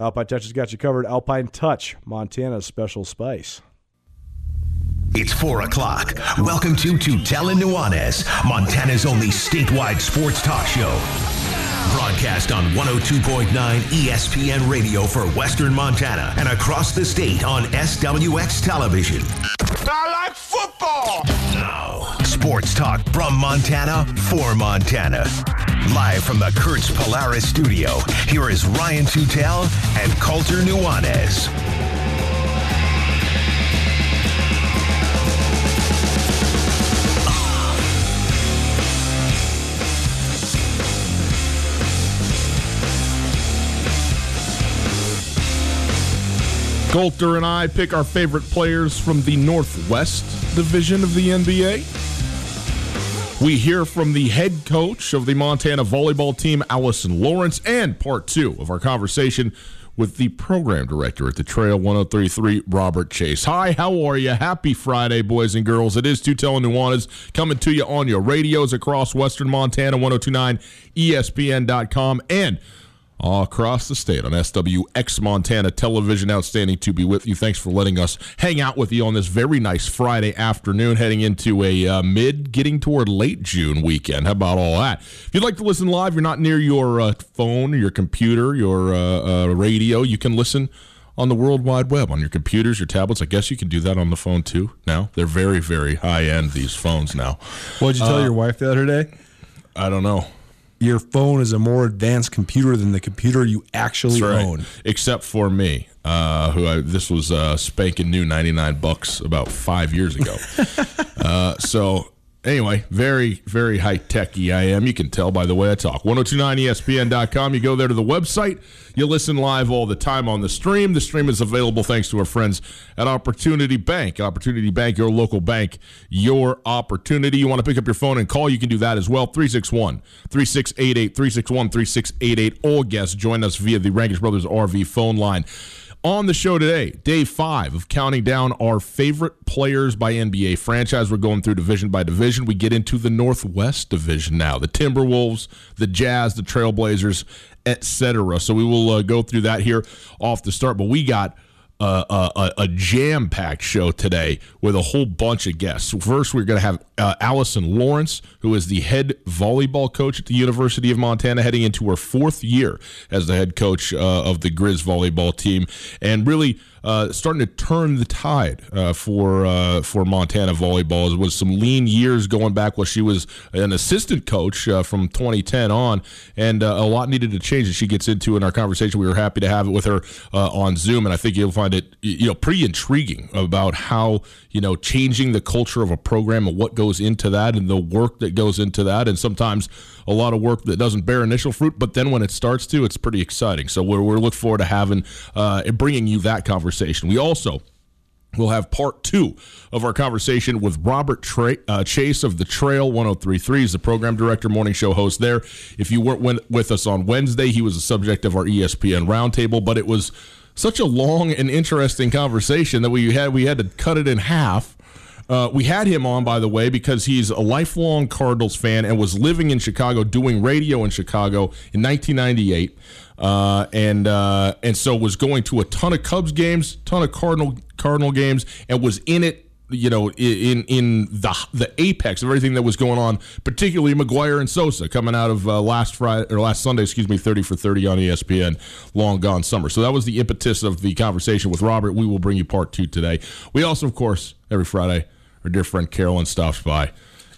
Alpine Touch has got you covered. Alpine Touch, Montana's special spice. It's 4 o'clock. Welcome to Tutel and Nuanez, Montana's only statewide sports talk show. Broadcast on 102.9 ESPN radio for Western Montana and across the state on SWX television. I like football. Now, sports talk from Montana for Montana. Live from the Kurtz Polaris studio, here is Ryan Tutel and Colter Nuanez. Colter and I pick our favorite players from the Northwest Division of the NBA. We hear from the head coach of the Montana volleyball team, Allison Lawrence, and part two of our conversation with the program director at the Trail 1033, Robert Chase. Hi, how are you? Happy Friday, boys and girls. It is Tutel and Nuanez coming to you on your radios across Western Montana, 1029 ESPN.com, and all across the state on SWX Montana Television. Outstanding to be with you. Thanks for letting us hang out with you on this very nice Friday afternoon, heading into a uh, mid, getting toward late June weekend. How about all that? If you'd like to listen live, you're not near your uh, phone, your computer, your uh, uh, radio, you can listen on the World Wide Web on your computers, your tablets. I guess you can do that on the phone too now. They're very, very high end, these phones now. What did you tell your wife the other day? I don't know. Your phone is a more advanced computer than the computer you actually right. own. Except for me. Uh, who I, this was uh, spanking new 99 bucks about five years ago. uh, so Anyway, very, very high techy I am. You can tell by the way I talk. 1029ESPN.com. You go there to the website. You listen live all the time on the stream. The stream is available thanks to our friends at Opportunity Bank. Opportunity Bank, your local bank, your opportunity. You want to pick up your phone and call, you can do that as well. 361 3688, 361 3688. All guests join us via the Rankish Brothers RV phone line. On the show today, day five of counting down our favorite players by NBA franchise. We're going through division by division. We get into the Northwest division now the Timberwolves, the Jazz, the Trailblazers, etc. So we will uh, go through that here off the start. But we got a, a, jam packed show today with a whole bunch of guests. First, we're going to have uh, Allison Lawrence, who is the head volleyball coach at the University of Montana, heading into her fourth year as the head coach uh, of the Grizz volleyball team, and really uh, starting to turn the tide uh, for uh, for Montana volleyball. It was some lean years going back while she was an assistant coach uh, from 2010 on, and uh, a lot needed to change. That she gets into in our conversation. We were happy to have it with her uh, on Zoom, and I think you'll find it you know pretty intriguing about how you know changing the culture of a program and what goes into that, and the work that goes into that, and sometimes a lot of work that doesn't bear initial fruit, but then when it starts to, it's pretty exciting. So we're, we're looking forward to having and bringing you that conversation conversation. We also We'll have part two of our conversation with Robert Tra- uh, Chase of the Trail 1033. He's the program director, morning show host there. If you weren't with us on Wednesday, he was the subject of our ESPN roundtable, but it was such a long and interesting conversation that we had we had to cut it in half. Uh, we had him on, by the way, because he's a lifelong Cardinals fan and was living in Chicago, doing radio in Chicago in 1998. Uh, and uh, and so was going to a ton of Cubs games, ton of Cardinal Cardinal games, and was in it. You know, in in the the apex of everything that was going on, particularly McGwire and Sosa coming out of uh, last Friday or last Sunday, excuse me, thirty for thirty on ESPN, long gone summer. So that was the impetus of the conversation with Robert. We will bring you part two today. We also, of course, every Friday, our dear friend Carolyn stops by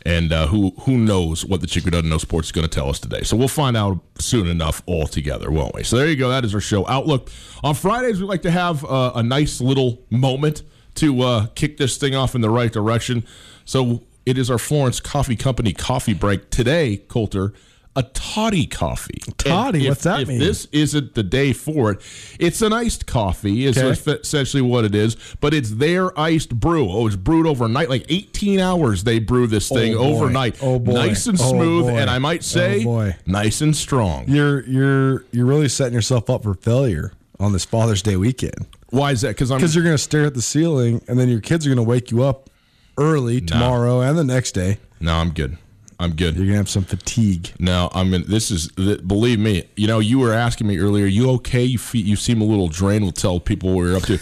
and uh, who who knows what the chick who doesn't know sports is going to tell us today. So we'll find out soon enough all together, won't we? So there you go. That is our show outlook. On Fridays, we like to have uh, a nice little moment to uh, kick this thing off in the right direction. So it is our Florence Coffee Company coffee break today, Colter a toddy coffee. Toddy, if, what's that if mean? this isn't the day for it, it's an iced coffee. Is Okay. essentially what it is, but it's their iced brew. Oh, it's brewed overnight, like 18 hours. They brew this oh, thing Oh, overnight. Oh, boy. nice and Oh, smooth, boy. and I might oh, say, Oh, boy. nice and strong. You're you're you're really setting yourself up for failure on this Father's Day weekend Why is that? Because because you're going to stare at the ceiling, and then your kids are going to wake you up early tomorrow and the next day. no, I'm good. I'm good. You're to have some fatigue. No, I mean this is th- believe me. You know, you were asking me earlier. You okay? You fe- you seem a little drained. We'll tell people what we're up to.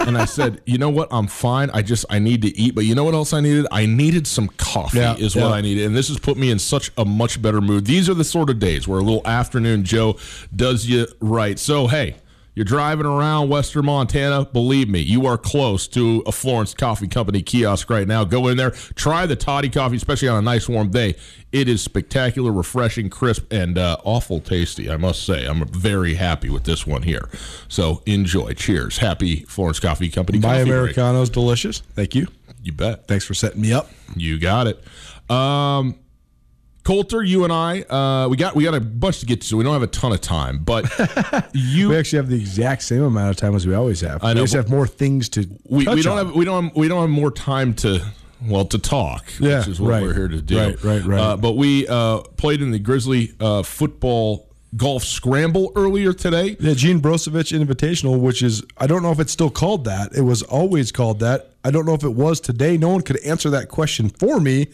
and I said, you know what? I'm fine. I just I need to eat. But you know what else I needed? I needed some coffee. Yeah, is what. I needed, and this has put me in such a much better mood. These are the sort of days where a little afternoon Joe does you right. So hey. You're driving around Western Montana. Believe me, you are close to a Florence Coffee Company kiosk right now. Go in there, try the toddy coffee, especially on a nice warm day. It is spectacular, refreshing, crisp, and uh, awful tasty. I must say, I'm very happy with this one here. So enjoy. Cheers. Happy Florence Coffee Company. My coffee break. Americano's delicious. Thank you. You bet. Thanks for setting me up. You got it. Um, Colter, you and I, uh, we got we got a bunch to get to, we don't have a ton of time. But you, We actually have the exact same amount of time as we always have. I know, we just have more things to. we, we don't on. have we don't have, we don't have more time to well to talk, Yeah, which is what right. we're here to do. Right, right, right. Uh, but we uh, played in the Grizzly uh, football golf scramble earlier today. Yeah, Gene Brosevich Invitational, which is I don't know if it's still called that. It was always called that. I don't know if it was today. No one could answer that question for me.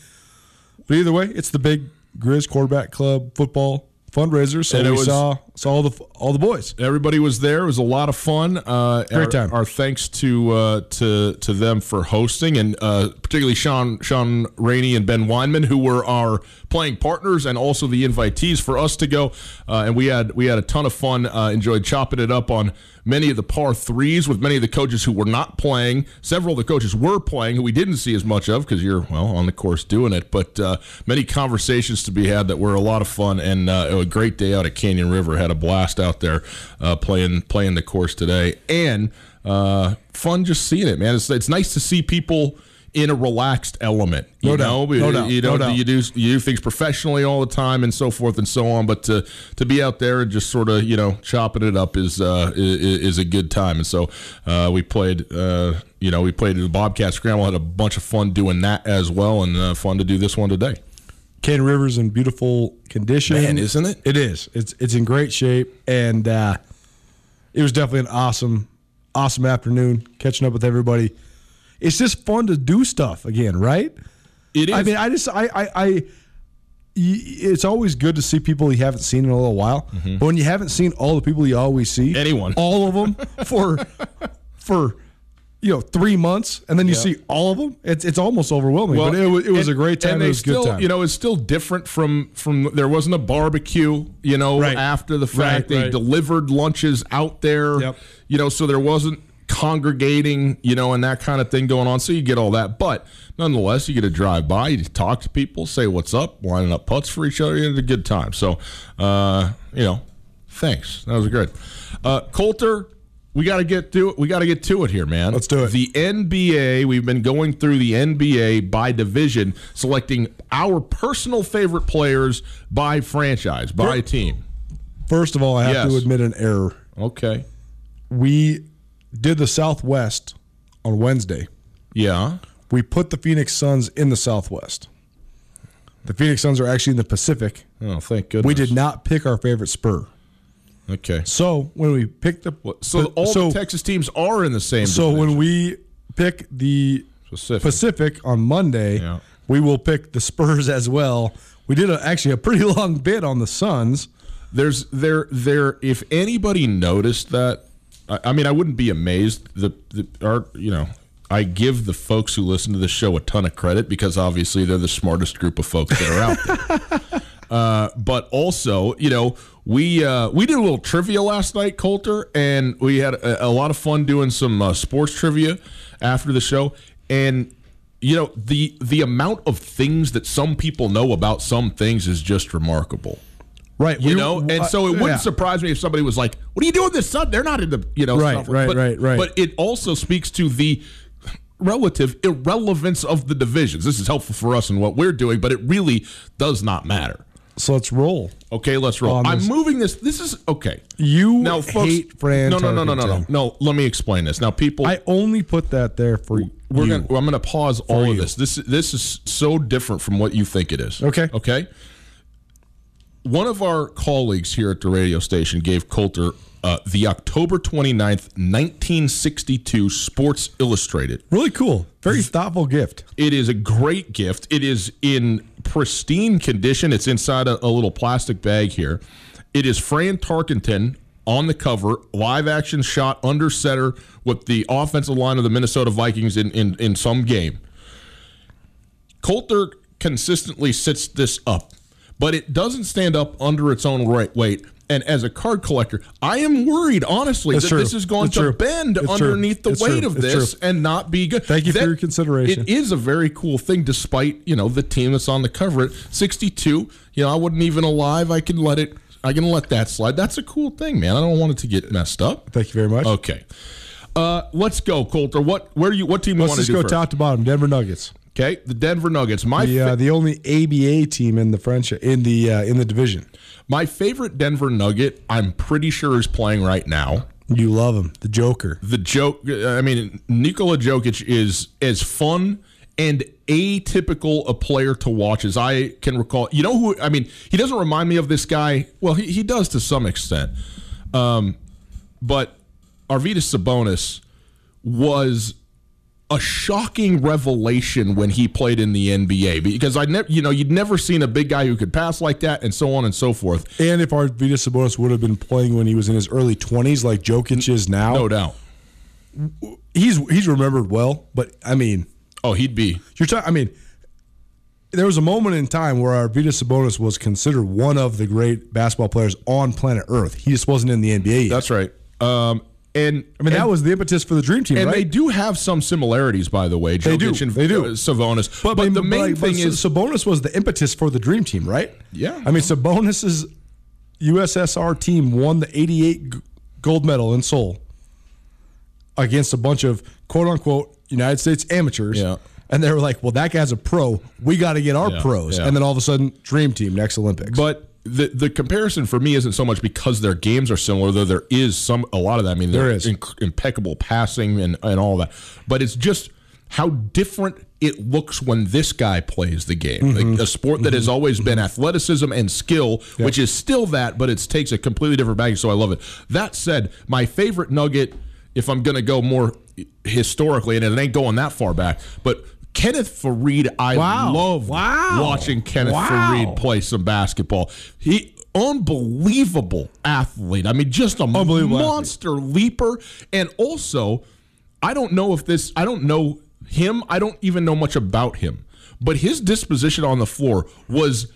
But either way, it's the big Grizz Quarterback Club football fundraiser. So And we was- saw saw all the all the boys. Everybody was there. It was a lot of fun. Uh, Great our, time. Our thanks to uh, to to them for hosting, and uh, particularly Sean Sean Rainey and Ben Weinman, who were our playing partners and also the invitees for us to go. Uh, and we had we had a ton of fun. Uh, enjoyed chopping it up on many of the par threes with many of the coaches who were not playing. Several of the coaches were playing, who we didn't see as much of because you're well on the course doing it. But uh, many conversations to be had that were a lot of fun and uh, a great day out at Canyon River. Had a blast out there uh, playing playing the course today, and uh, fun just seeing it, man. It's it's nice to see people in a relaxed element. You No doubt. know, No doubt. you know, No doubt. you do you do things professionally all the time and so forth and so on. But to to be out there and just sort of you know chopping it up is uh, is, is a good time. And so uh, we played. Uh, you know, we played the Bobcat Scramble. Had a bunch of fun doing that as well, and uh, fun to do this one today. Canyon River's in beautiful condition. Man, isn't it? It is. It's it's in great shape, and uh, it was definitely an awesome, awesome afternoon catching up with everybody. It's just fun to do stuff again, right? It is. I mean, I just I, I, it's always good to see people you haven't seen in a little while, but when you haven't seen all the people you always see, Mm-hmm. Anyone. all of them for for you know three months, and then you see all of them, it's it's almost overwhelming. but it, was- it was and- a great time. And it was still, good time. you know, it's still different from from there wasn't a barbecue, you know, Right. after the fact. Right, they right. delivered lunches out there, Yep. you know, so there wasn't congregating, you know, and that kind of thing going on. So you get all that, but nonetheless, you get to drive by, you talk to people, say what's up, lining up putts for each other. You had a good time. So, uh, you know, thanks. That was great. Uh, Colter. We got to get to it. We got to get to it here, man. Let's do it. The NBA, we've been going through the NBA by division, selecting our personal favorite players by franchise, by team. First of all, I have Yes. to admit an error. Okay. We did the Southwest on Wednesday. Yeah. We put the Phoenix Suns in the Southwest. The Phoenix Suns are actually in the Pacific. Oh, thank goodness. We did not pick our favorite Spur. Okay. So when we pick the So all so, the Texas teams are in the same. so when we pick the Pacific. Pacific on Monday, Yeah. we will pick the Spurs as well. We did a, actually a pretty long bid on the Suns. There's there there. If anybody noticed that, I, I mean, I wouldn't be amazed. The the our you know. I give the folks who listen to the show a ton of credit because obviously they're the smartest group of folks that are out there. uh, but also, you know, we uh, we did a little trivia last night, Colter, and we had a, a lot of fun doing some uh, sports trivia after the show. And you know, the the amount of things that some people know about some things is just remarkable. Right. You we- know, and so it wouldn't yeah. surprise me if somebody was like, "What are you doing this Sunday?" They're not in the, you know, Right, stuff. right, but, right, right. But it also speaks to the relative irrelevance of the divisions. This is helpful for us in what we're doing, but it really does not matter. So let's roll. Okay, let's roll. I'm moving this. This is okay. You Now, folks, hate Fran no, no, no, no, no, no, no. Let me explain this. Now, people, I only put that there for we're you. gonna, I'm going to pause all of you. this. This this is so different from what you think it is. Okay. Okay. One of our colleagues here at the radio station gave Colter uh, the October 29th, 1962 Sports Illustrated. Really cool. Very thoughtful gift. It is a great gift. It is in pristine condition. It's inside a, a little plastic bag here. It is Fran Tarkenton on the cover, live action shot under center with the offensive line of the Minnesota Vikings in, in, in some game. Colter consistently sits this up, but it doesn't stand up under its own right weight. And as a card collector, I am worried, honestly, that true. this is going to true. bend It's true. underneath the It's weight true. of It's this and not be good. Thank you for your consideration. It is a very cool thing, despite you know the team that's on the cover. At sixty-two, you know, I wouldn't even alive. I can let it. I can let that slide. That's a cool thing, man. I don't want it to get messed up. Thank you very much. Okay, uh, let's go, Colter. What? Where do you? What team do you Let's want to go first? top to bottom. Denver Nuggets. Okay, the Denver Nuggets. My The uh, the only ABA team in the French in the uh, in the division. my favorite Denver Nugget. I'm pretty sure is playing right now. You love him, the Joker. the joke i mean nikola jokic is as fun and atypical a player to watch as i can recall you know who i mean he doesn't remind me of this guy well he, he does to some extent um, but arvydas sabonis was a shocking revelation when he played in the NBA because I never, you know, you'd never seen a big guy who could pass like that and so on and so forth. And if Arvydas Sabonis would have been playing when he was in his early twenties, like Jokic is now, No doubt. he's he's remembered well. But I mean, Oh, he'd be you're talking. I mean, there was a moment in time where Arvydas Sabonis was considered one of the great basketball players on planet Earth. He just wasn't in the NBA yet. that's right. Um, and I mean, and- that was the impetus for the Dream Team, And right? they do have some similarities, by the way. They do. They do. uh, Sabonis. But, mean, the main but thing is, Sabonis was the impetus for the Dream Team, right? Yeah. I mean, Sabonis is USSR team won the 88 gold medal in Seoul against a bunch of quote unquote United States amateurs. Yeah. And they were like, well, that guy's a pro. We got to get our Yeah, pros. yeah. And then all of a sudden, Dream Team, next Olympics. But the the comparison for me isn't so much because their games are similar, though there is some a lot of that. I mean, There is. inc- impeccable passing and and all that, but it's just how different it looks when this guy plays the game. Mm-hmm. Like a sport that has always been athleticism and skill, which is still that, but it takes a completely different bag. So I love it. That said, my favorite nugget, if I'm going to go more historically, and it ain't going that far back, but. Kenneth Faried, I Wow. love Wow. watching Kenneth Wow. Faried play some basketball. He unbelievable athlete. I mean, just a monster leaper. And also, I don't know if this. I don't know him. I don't even know much about him. But his disposition on the floor was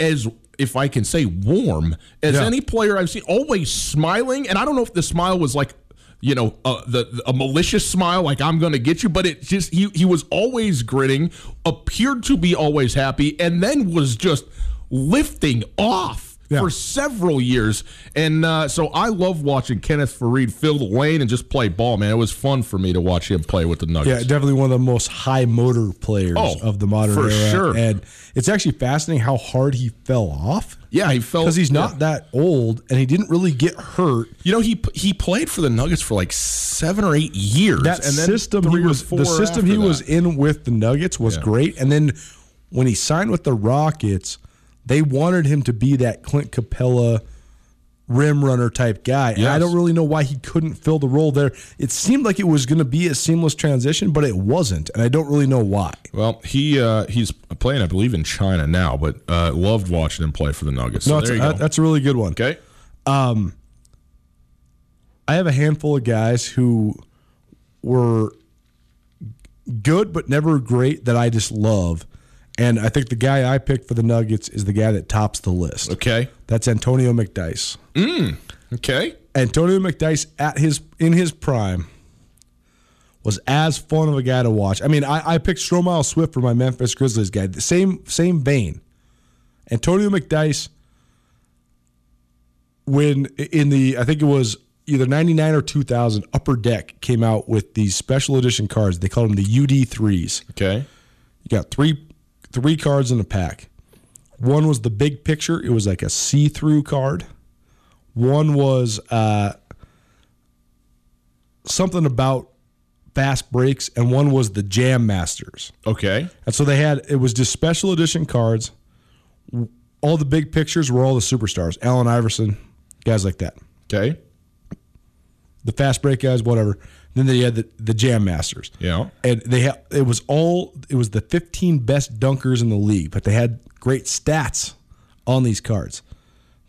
as if I can say warm as Yeah. any player I've seen. Always smiling, and I don't know if the smile was like. You know, the a malicious smile, like I'm going to get you, but it just he he was always grinning, appeared to be always happy, and then was just lifting off Yeah. for several years. And uh, so I love watching Kenneth Faried fill the lane and just play ball, man. It was fun for me to watch him play with the Nuggets. yeah, definitely one of the most high motor players Oh, of the modern for era. sure. And it's actually fascinating how hard he fell off Yeah, he fell because he's not yeah. that old and he didn't really get hurt. You know, he he played for the Nuggets for like seven or eight years. that and then system he was the system he after was in with the Nuggets was Yeah. great, and then when he signed with the Rockets, they wanted him to be that Clint Capela rim runner type guy. And I don't really know why he couldn't fill the role there. It seemed like it was going to be a seamless transition, but it wasn't, and I don't really know why. Well, he uh, he's playing, I believe, in China now, but uh, loved watching him play for the Nuggets. So No, there it's, you uh, go. that's a really good one. okay. I have a handful of guys who were good but never great that I just love. And I think the guy I picked for the Nuggets is the guy that tops the list. Okay. That's Antonio McDyess. Mm, okay. Antonio McDyess at his in his prime was as fun of a guy to watch. I mean, I, I picked Stromile Swift for my Memphis Grizzlies guy. The same same vein. Antonio McDyess when in the I think it was either 99 or 2000 Upper Deck came out with these special edition cards. They called them the UD3s. Okay. You got three three cards in a pack. One was the big picture. It was like a see-through card. One was uh, something about fast breaks, and one was the Jam Masters. Okay. And so they had it was just special edition cards. All the big pictures were all the superstars, Allen Iverson, guys like that. Okay. The fast break guys, whatever. Then they had the, the Jam Masters. Yeah. and they had it was all it was the 15 best dunkers in the league, but they had great stats on these cards.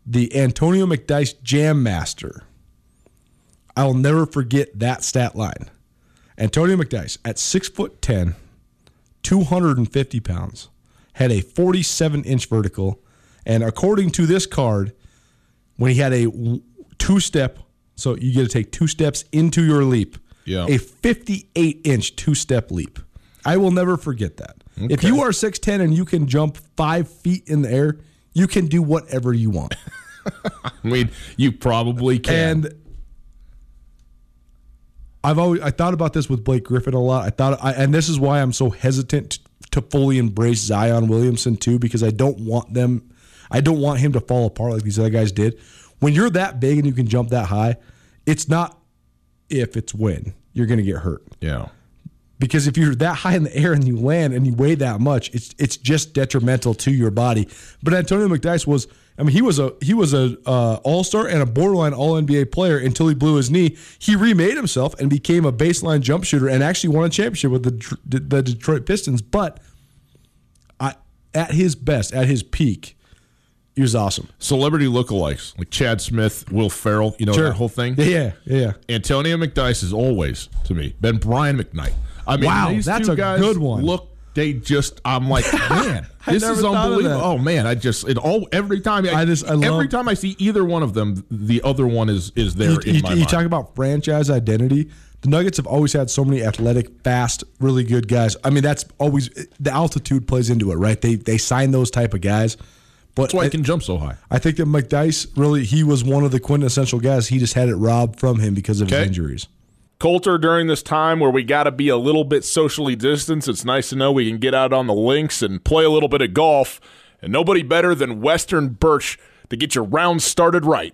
The Antonio McDyess Jam Master. I will never forget that stat line. Antonio McDyess at six foot ten, 250 pounds, had a 47 inch vertical, and according to this card, when he had a two step, so you get to take two steps into your leap, Yeah. a 58 inch two step leap. I will never forget that. If you are 6'10 and you can jump five feet in the air, you can do whatever you want. I mean, you probably can. And I've always I thought about this with Blake Griffin a lot. I thought, I, and this is why I'm so hesitant to, to fully embrace Zion Williamson too, because I don't want them, I don't want him to fall apart like these other guys did. When you're that big and you can jump that high, it's not if, it's when you're going to get hurt. yeah. Because if you're that high in the air and you land and you weigh that much, it's it's just detrimental to your body. But Antonio McDyess was, I mean, he was a he was a uh, All Star and a borderline All NBA player until he blew his knee. He remade himself and became a baseline jump shooter and actually won a championship with the the Detroit Pistons. But I, at his best, at his peak, he was awesome. Celebrity lookalikes like Chad Smith, Will Ferrell, you know that whole thing. Yeah, yeah, yeah. Antonio McDyess is always to me been Brian McKnight. I mean, Wow, these that's two a guys good one. Look, they just I'm like, man, this is unbelievable. Oh man, I just it all every time I, I just- I every love- time I see either one of them, the other one is is there you, in you- my you mind. talk about franchise identity. The Nuggets have always had so many athletic, fast, really good guys. I mean, that's always the altitude plays into it, right? They they sign those type of guys, But That's why he I, can jump so high. I think that McDyess really he was one of the quintessential guys. He just had it robbed from him because of Okay. his injuries. Colter, during this time where we got to be a little bit socially distanced, it's nice to know we can get out on the links and play a little bit of golf. And nobody better than Western Birch to get your round started right.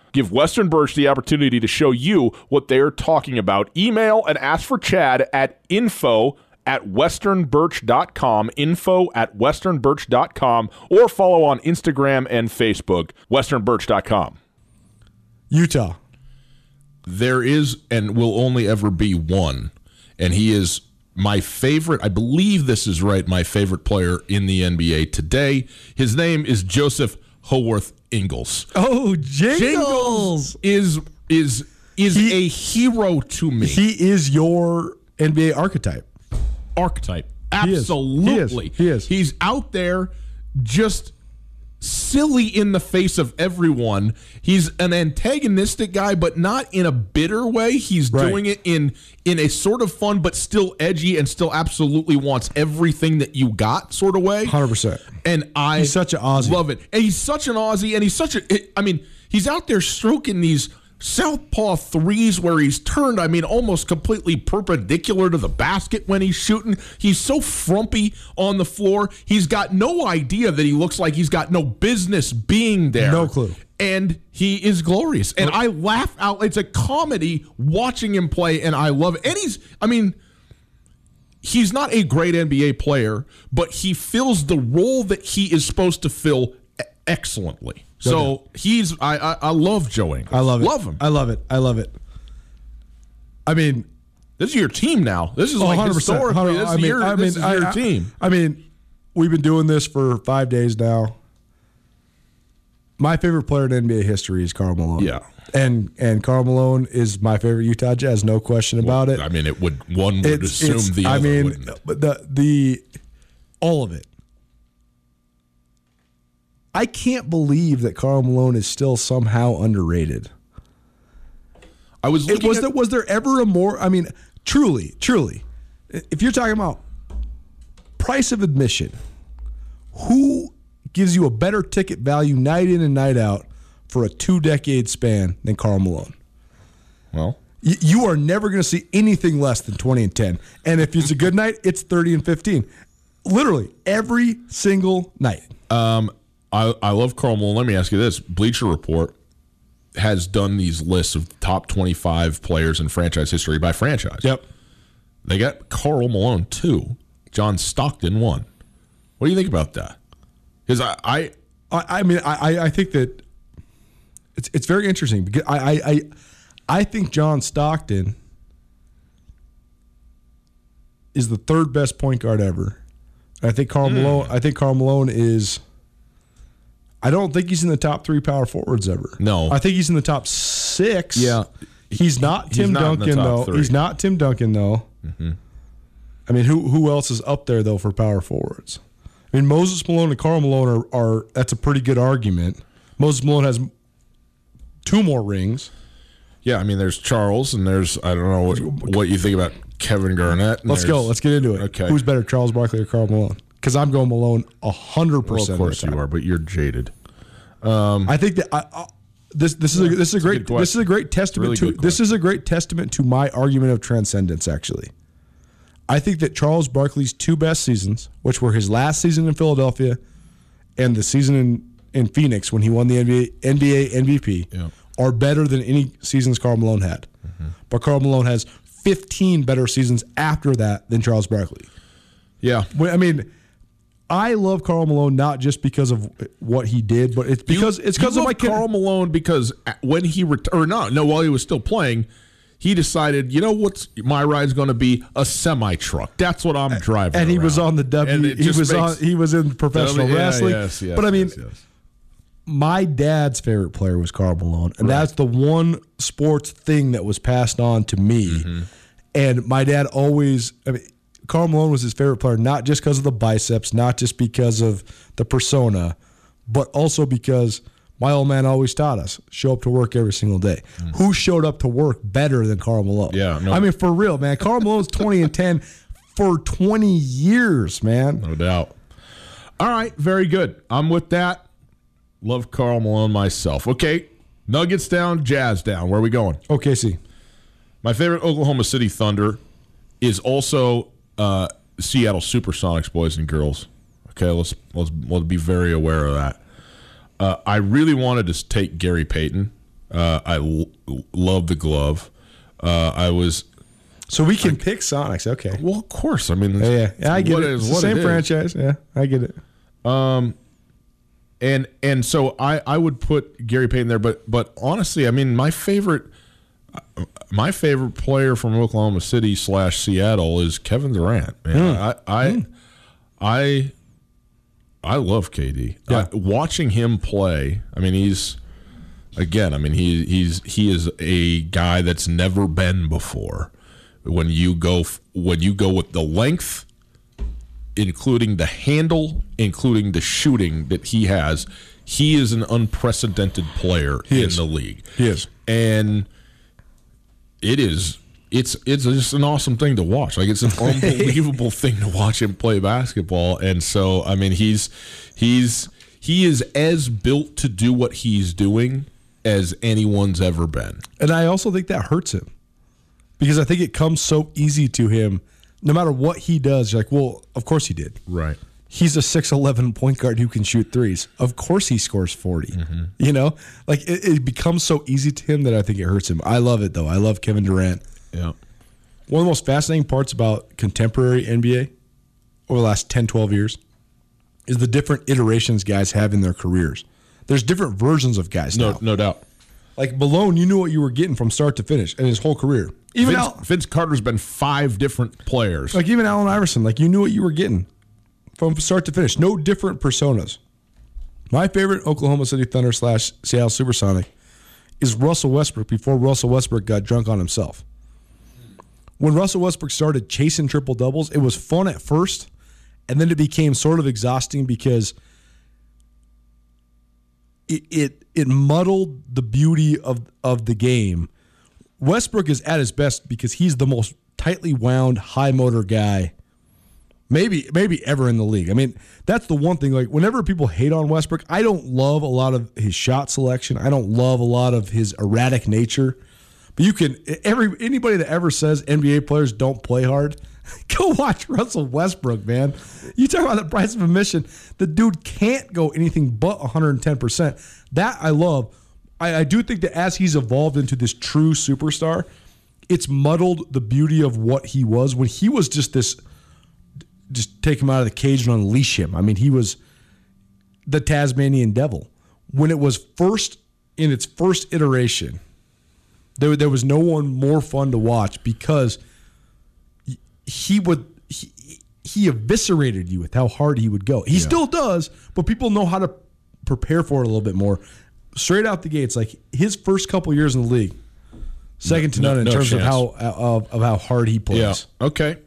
Give Western Birch the opportunity to show you what they're talking about. Email and ask for Chad at info at westernbirch.com, info at westernbirch.com, or follow on Instagram and Facebook, westernbirch.com. Utah. There is and will only ever be one, and he is my favorite. I believe this is right, my favorite player in the NBA today. His name is Joseph Haworth Ingles. Oh, Jingles is is is He- a hero to me. He is your NBA archetype. archetype. He is. Absolutely. He is. He is. He's out there just silly in the face of everyone. He's an antagonistic guy, but not in a bitter way. He's Right. doing it in in a sort of fun but still edgy and still absolutely wants everything that you got sort of way. 100%. And I He's such an Aussie. Love it. And he's such an Aussie and he's such a I mean, he's out there stroking these southpaw threes where he's turned, I mean, almost completely perpendicular to the basket when he's shooting. He's so frumpy on the floor. He's got no idea that he looks like he's got no business being there. No clue. And he is glorious. And I laugh out. It's a comedy watching him play, and I love it. And he's, I mean, he's not a great NBA player, but he fills the role that he is supposed to fill excellently. So he's I, I I love Joe Ingles. I love it. Love him. I love it. I love it. I mean, this is your team now. This is Oh, like 100%, historically. This, I is, mean, your, I this mean, is your I- I- team. I mean, we've been doing this for five days now. My favorite player in NBA history is Karl Malone. Yeah. and and Karl Malone is my favorite Utah Jazz, no question about it. I mean, it would one would It's- assume it's- the I other mean, the the all of it. I can't believe that Karl Malone is still somehow underrated. I was It was at, there was there ever a more I mean truly truly if you're talking about price of admission who gives you a better ticket value night in and night out for a two decade span than Karl Malone well. Y- you are never going to see anything less than 20 and 10 and if it's a good night it's 30 and 15 literally every single night Um, I I love Karl Malone. Let me ask you this: Bleacher Report has done these lists of top twenty five players in franchise history by franchise. Yep. They got Karl Malone two, John Stockton one. What do you think about that? Because I, I I, mean, I, I- think that it's it's very interesting because I, I, I, I think John Stockton is the third best point guard ever. I think Karl hmm. Malone. I think Karl Malone is. I don't think he's in the top three power forwards ever. No. I think he's in the top six. Yeah. he's not He's Tim not Duncan though. three. Mm-hmm. He's not Tim Duncan though. I mean, who who else is up there though for power forwards? I mean, Moses Malone and Karl Malone are, are that's a pretty good argument. Moses Malone has two more rings. yeah, I mean, there's Charles, and there's I don't know what, what you think about Kevin Garnett. Let's go. Let's get into it. Okay. Who's better, Charles Barkley or Karl Malone? Because I'm going Malone hundred Well, percent. of course you are, but you're jaded. Um, I think that I, I, this this is a, this is a great good this is a great testament Really to this is a great testament to my argument of transcendence. Actually, I think that Charles Barkley's two best seasons, which were his last season in Philadelphia and the season in, in Phoenix when he won the NBA NBA MVP, Yeah. are better than any seasons Karl Malone had. Mm-hmm. But Karl Malone has 15 better seasons after that than Charles Barkley. Yeah. I mean, I love Karl Malone not just because of what he did, but it's because it's because of my. Karl Malone because when he ret- or not no while he was still playing, he decided you know what's my ride's going to be a semi truck. That's what I'm driving. and he was on the W. He was on. He was in professional Yeah, wrestling. yes, yes, but I mean, yes, yes. my dad's favorite player was Karl Malone, and that's the one sports thing that was passed on to me. Mm-hmm. And my dad always, I mean, Karl Malone was his favorite player, not just because of the biceps, not just because of the persona, but also because my old man always taught us show up to work every single day. Who showed up to work better than Karl Malone? Mm. Yeah, no. I mean, for real, man. Karl Malone's 20 and 10 for 20 years, man. no doubt. All right, very good. I'm with that. Love Karl Malone myself. Okay, Nuggets down, Jazz down. Where are we going? OKC. My favorite Oklahoma City Thunder is also uh, Seattle Supersonics, boys and girls. Okay, let's let's let's be very aware of that. Uh, I really wanted to take Gary Payton. Uh, I l- love the glove. Uh, I was So we can pick Sonics. Okay. well, of course. I mean, Yeah, yeah, yeah I get it. is It's the same it is. franchise. Yeah, I get it. Um, and and so I I would put Gary Payton there, but but honestly, I mean, my favorite my favorite player from Oklahoma City slash Seattle is Kevin Durant. Man, hmm. I I hmm. I I love KD. Yeah. I- watching him play, I mean, he's again. I mean, he he's he is a guy that's never been before. When you go when you go with the length including the handle, including the shooting that he has, he is an unprecedented player in is. the league. He is. And it is it's it's just an awesome thing to watch. Like it's an unbelievable thing to watch him play basketball. And so I mean he's he's he is as built to do what he's doing as anyone's ever been. And I also think that hurts him because I think it comes so easy to him. No matter what he does, you're like, well, of course he did. Right. He's a 6'11 point guard who can shoot threes. Of course he scores 40. Mm-hmm. You know, like it, it becomes so easy to him that I think it hurts him. I love it, though. I love Kevin Durant. Yeah. One of the most fascinating parts about contemporary NBA over the last 10, 12 years is the different iterations guys have in their careers. There's different versions of guys No now. no doubt. Like Malone, you knew what you were getting from start to finish in his whole career. Even Vince, Al, Vince Carter's been five different players. like even Allen Iverson, like you knew what you were getting from start to finish. No different personas. My favorite Oklahoma City Thunder slash Seattle Supersonic is Russell Westbrook before Russell Westbrook got drunk on himself. When Russell Westbrook started chasing triple doubles, it was fun at first, and then it became sort of exhausting because it it, it muddled the beauty of of the game. Westbrook is at his best because he's the most tightly wound, high motor guy, maybe maybe ever in the league. I mean, that's the one thing. Like whenever people hate on Westbrook, I don't love a lot of his shot selection. I don't love a lot of his erratic nature. But you can every anybody that ever says NBA players don't play hard, go watch Russell Westbrook, man. You talk about the price of admission. The dude can't go anything but 110. percent That I love. I, I do think that as he's evolved into this true superstar, it's muddled the beauty of what he was when he was just this. Just take him out of the cage and unleash him. I mean, he was the Tasmanian devil. When it was first in its first iteration, there, there was no one more fun to watch because he would he, he eviscerated you with how hard he would go. He still does, but people know how to prepare for it a little bit more. Straight out the gates, like his first couple years in the league, second to No- none in no terms of how of, of how hard he plays. Yeah. Okay.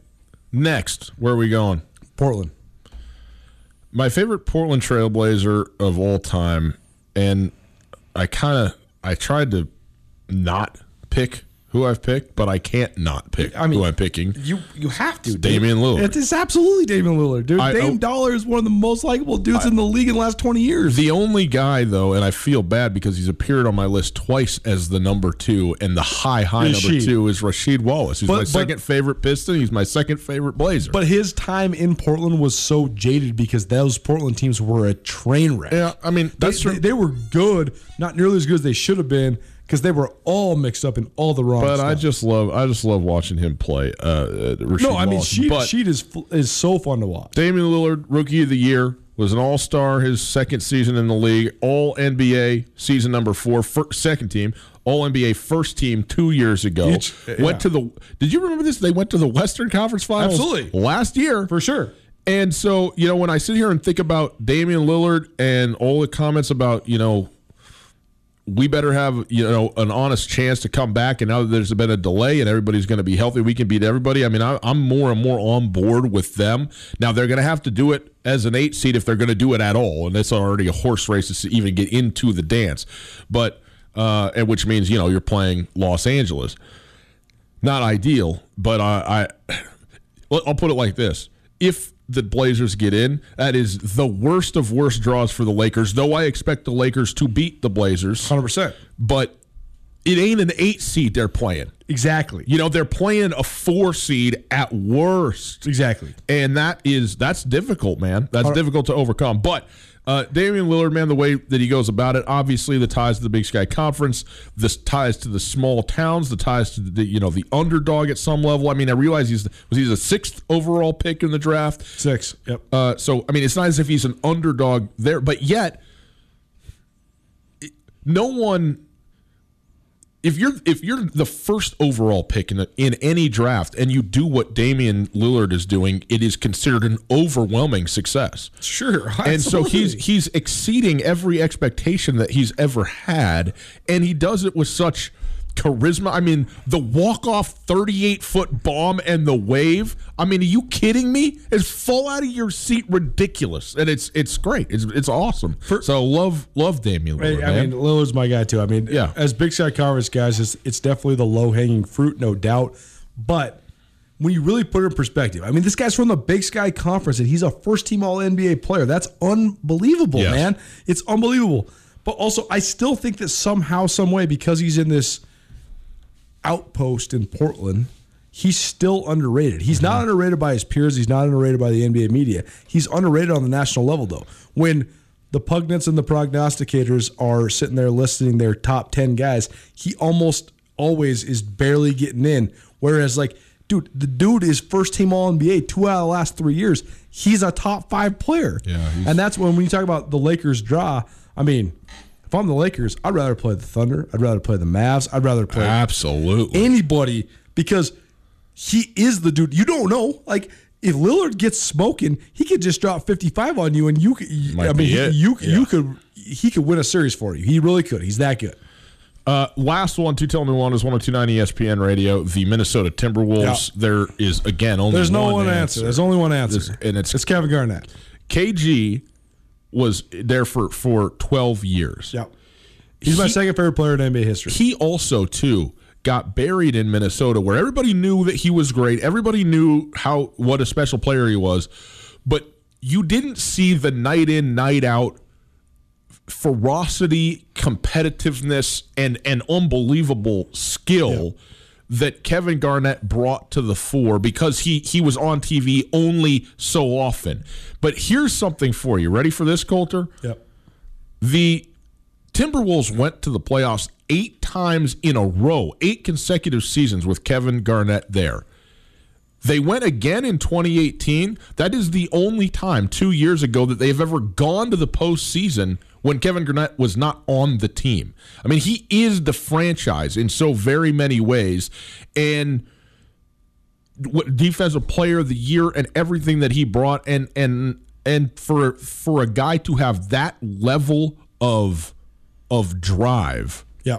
Next, where are we going? Portland. My favorite Portland Trailblazer of all time, and I kind of I tried to not pick who I've picked, but I can't not pick I mean, who I'm picking. You you have to. dude. Damian Lillard. It is absolutely Damian Lillard, dude. I- Dame oh. Dollar is one of the most likable dudes in the league in the last twenty years. The only guy, though, and I feel bad because he's appeared on my list twice as the number two, and the high, high number two is Rasheed Wallace, who's But- my but- second favorite Piston. He's my second favorite Blazer. But his time in Portland was so jaded because those Portland teams were a train wreck. yeah, I mean, They, that's they, they were good, not nearly as good as they should have been. Because they were all mixed up in all the wrong. But stuff. I just love I just love watching him play. Uh, uh, no, I mean. Sheed, Sheed is is so fun to watch. Damian Lillard, rookie of the year, was an All Star his second season in the league. All NBA season number four, fir- second team. All NBA first team two years ago. Yeah. Went to the. Did you remember this? They went to the Western Conference Finals Absolutely. last year For sure. And so, you know, when I sit here and think about Damian Lillard and all the comments about, you know, we better have, you know, an honest chance to come back. And now that there's been a delay and everybody's going to be healthy, we can beat everybody. I mean, I, I'm more and more on board with them. Now, they're going to have to do it as an eight seed if they're going to do it at all. And it's already a horse race to even get into the dance. But, uh, and which means, you know, you're playing Los Angeles. Not ideal, but I, I I'll put it like this: if the Blazers get in, that is the worst of worst draws for the Lakers. Though I expect the Lakers to beat the Blazers, Hundred percent. but it ain't an eight seed they're playing. Exactly. You know, they're playing a four seed at worst, Exactly. and that is that's difficult, man. That's difficult to overcome. But uh, Damian Lillard, man, the way that he goes about it, obviously the ties to the Big Sky Conference, the ties to the small towns, the ties to the you know the underdog at some level. I mean, I realize he's was he the sixth overall pick in the draft. Six. Yep. Uh, so I mean, it's not as if he's an underdog there, but yet, no one. If you're if you're the first overall pick in the, in any draft and you do what Damian Lillard is doing, it is considered an overwhelming success. Sure. And so he's he's exceeding every expectation that he's ever had, and he does it with such charisma. I mean, the walk off thirty eight foot bomb and the wave. I mean, are you kidding me? It's fall out of your seat, ridiculous, and it's it's great. It's it's awesome. so love love Damian Lillard. I man. mean, Lillard's my guy too. I mean, Yeah. as Big Sky Conference guys, it's, it's definitely the low hanging fruit, no doubt. But when you really put it in perspective, I mean, this guy's from the Big Sky Conference and he's a first team All NBA player. That's unbelievable, Yes. man. It's unbelievable. But also, I still think that somehow, some way, because he's in this outpost in Portland, he's still underrated. He's not mm-hmm. underrated by his peers. He's not underrated by the NBA media. He's underrated on the national level, though. When the pugnates and the prognosticators are sitting there listing their top 10 guys, he almost always is barely getting in. Whereas, like, dude, the dude is first team All NBA two out of the last three years. He's a top five player. Yeah, And that's when, when you talk about the Lakers draw, I mean, if I'm the Lakers, I'd rather play the Thunder. I'd rather play the Mavs. I'd rather play Absolutely. anybody because he is the dude. You don't know. Like if Lillard gets smoking, he could just drop 55 on you, and you could. Might I mean, he- you Yeah. you could he could win a series for you. He really could. He's that good. Uh, last one, two tell me one is 1029 ESPN radio. The Minnesota Timberwolves. There is again only There's no one, one answer. There's only one answer, This- and it's- it's Kevin Garnett. KG was there for for 12 years. Yeah, he's my second favorite player in NBA history. He also too got buried in Minnesota where everybody knew that he was great. Everybody knew how what a special player he was. But you didn't see the night in night out ferocity, competitiveness and an unbelievable skill that Kevin Garnett brought to the fore because he he was on TV only so often. But here's something for you. Ready for this, Colter? Yep. The Timberwolves went to the playoffs eight times in a row, eight consecutive seasons with Kevin Garnett there. They went again in 2018. That is the only time two years ago that they've ever gone to the postseason when Kevin Garnett was not on the team. I mean, he is the franchise in so very many ways. And what defensive player of the year and everything that he brought and and and for for a guy to have that level of of drive Yeah.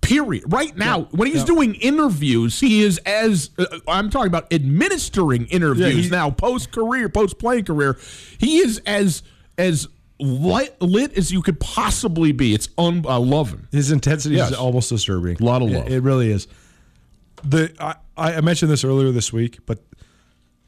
period right now when he's doing interviews he is as uh, i'm talking about administering interviews Yeah, now post career post playing career he is as as lit, lit as you could possibly be it's un, i love him His intensity Yes. is almost disturbing. A lot of It- love. It, really is. The I, I mentioned this earlier this week, but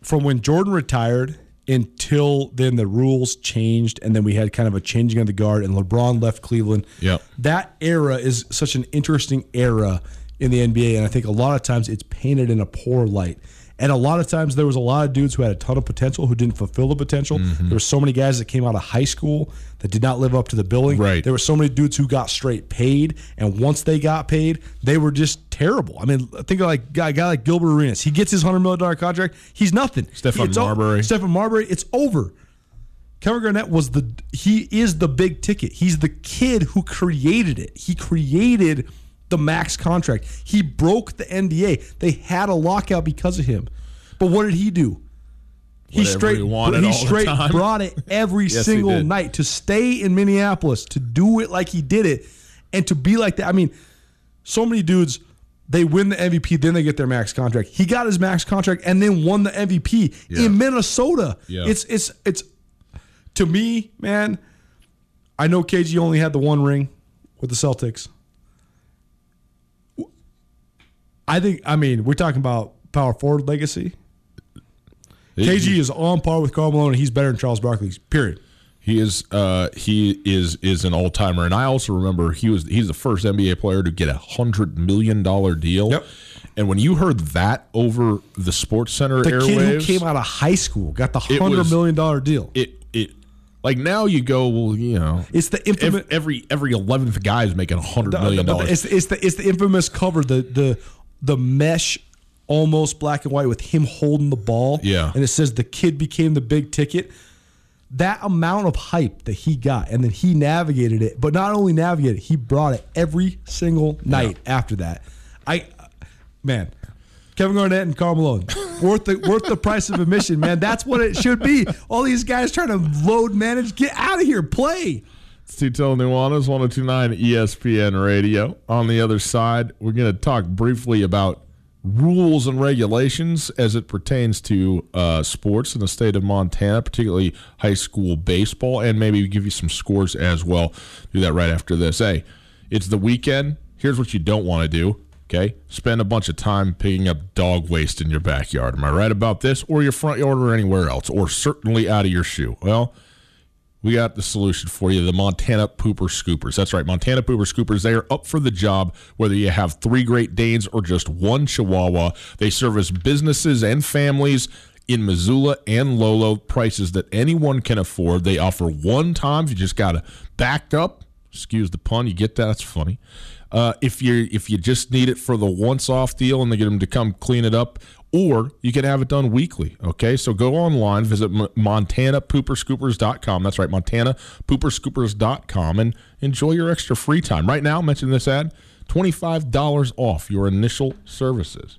from when Jordan retired until then, the rules changed, and then we had kind of a changing of the guard, and LeBron left Cleveland. Yep. that era is such an interesting era in the NBA, and I think a lot of times it's painted in a poor light. And a lot of times there was a lot of dudes who had a ton of potential who didn't fulfill the potential. Mm-hmm. There were so many guys that came out of high school that did not live up to the billing. Right. There were so many dudes who got straight paid, and once they got paid, they were just terrible. I mean, think of like a guy, guy like Gilbert Arenas. He gets his hundred million dollar contract. He's nothing. O- Marbury. Stephon Marbury. It's over. Kevin Garnett was the he is the big ticket. He's the kid who created it. He created the max contract. He broke the NBA. They had a lockout because of him. But what did he do? He Whatever straight he he straight brought it every Yes, single night to stay in Minneapolis, to do it like he did it, and to be like that. I mean, so many dudes they win the MVP, then they get their max contract. He got his max contract and then won the MVP Yeah. in Minnesota. Yeah. It's it's it's to me, man. I know KG only had the one ring with the Celtics. I think I mean we're talking about power forward legacy. KG is on par with Karl Malone. and He's better than Charles Barkley. Period. He is uh, he is is an all timer, and I also remember he was he's the first NBA player to get a hundred million dollar deal. Yep. And when you heard that over the Sports Center The airwaves, kid who came out of high school got the hundred million dollar deal. it it like now you go well you know It's the infamous. every every every eleventh guy is making a hundred million dollars. It's, it's the it's the infamous cover the the the mesh almost black and white with him holding the ball. Yeah. and it says the kid became the big ticket. That amount of hype that he got, and then he navigated it. But not only navigated, it, he brought it every single night after that. I, man, Kevin Garnett and Karl Malone, worth the worth the price of admission, man. That's what it should be. All these guys trying to load manage, get out of here, play. Tutel Nuanez, 1029 ESPN Radio. On the other side, we're going to talk briefly about rules and regulations as it pertains to uh, sports in the state of Montana, particularly high school baseball, and maybe give you some scores as well. Do that right after this. Hey, it's the weekend. Here's what you don't want to do. Okay, spend a bunch of time picking up dog waste in your backyard. Am I right about this, or your front yard, or anywhere else, or certainly out of your shoe? Well, we got the solution for you the Montana Pooper Scoopers. That's right, Montana Pooper Scoopers. They are up for the job, whether you have three Great Danes or just one Chihuahua. They service businesses and families in Missoula and Lolo, prices that anyone can afford. They offer one time. You just got to back up. Excuse the pun. You get that? That's funny. Uh, if you if you just need it for the once off deal and they get them to come clean it up, or you can have it done weekly. Okay, so go online, visit MontanaPooperscoopers.com. That's right, MontanaPooperscoopers.com, and enjoy your extra free time. Right now, mention this ad: twenty five dollars off your initial services.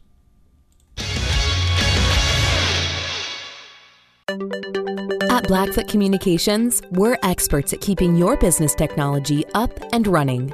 At Blackfoot Communications, we're experts at keeping your business technology up and running.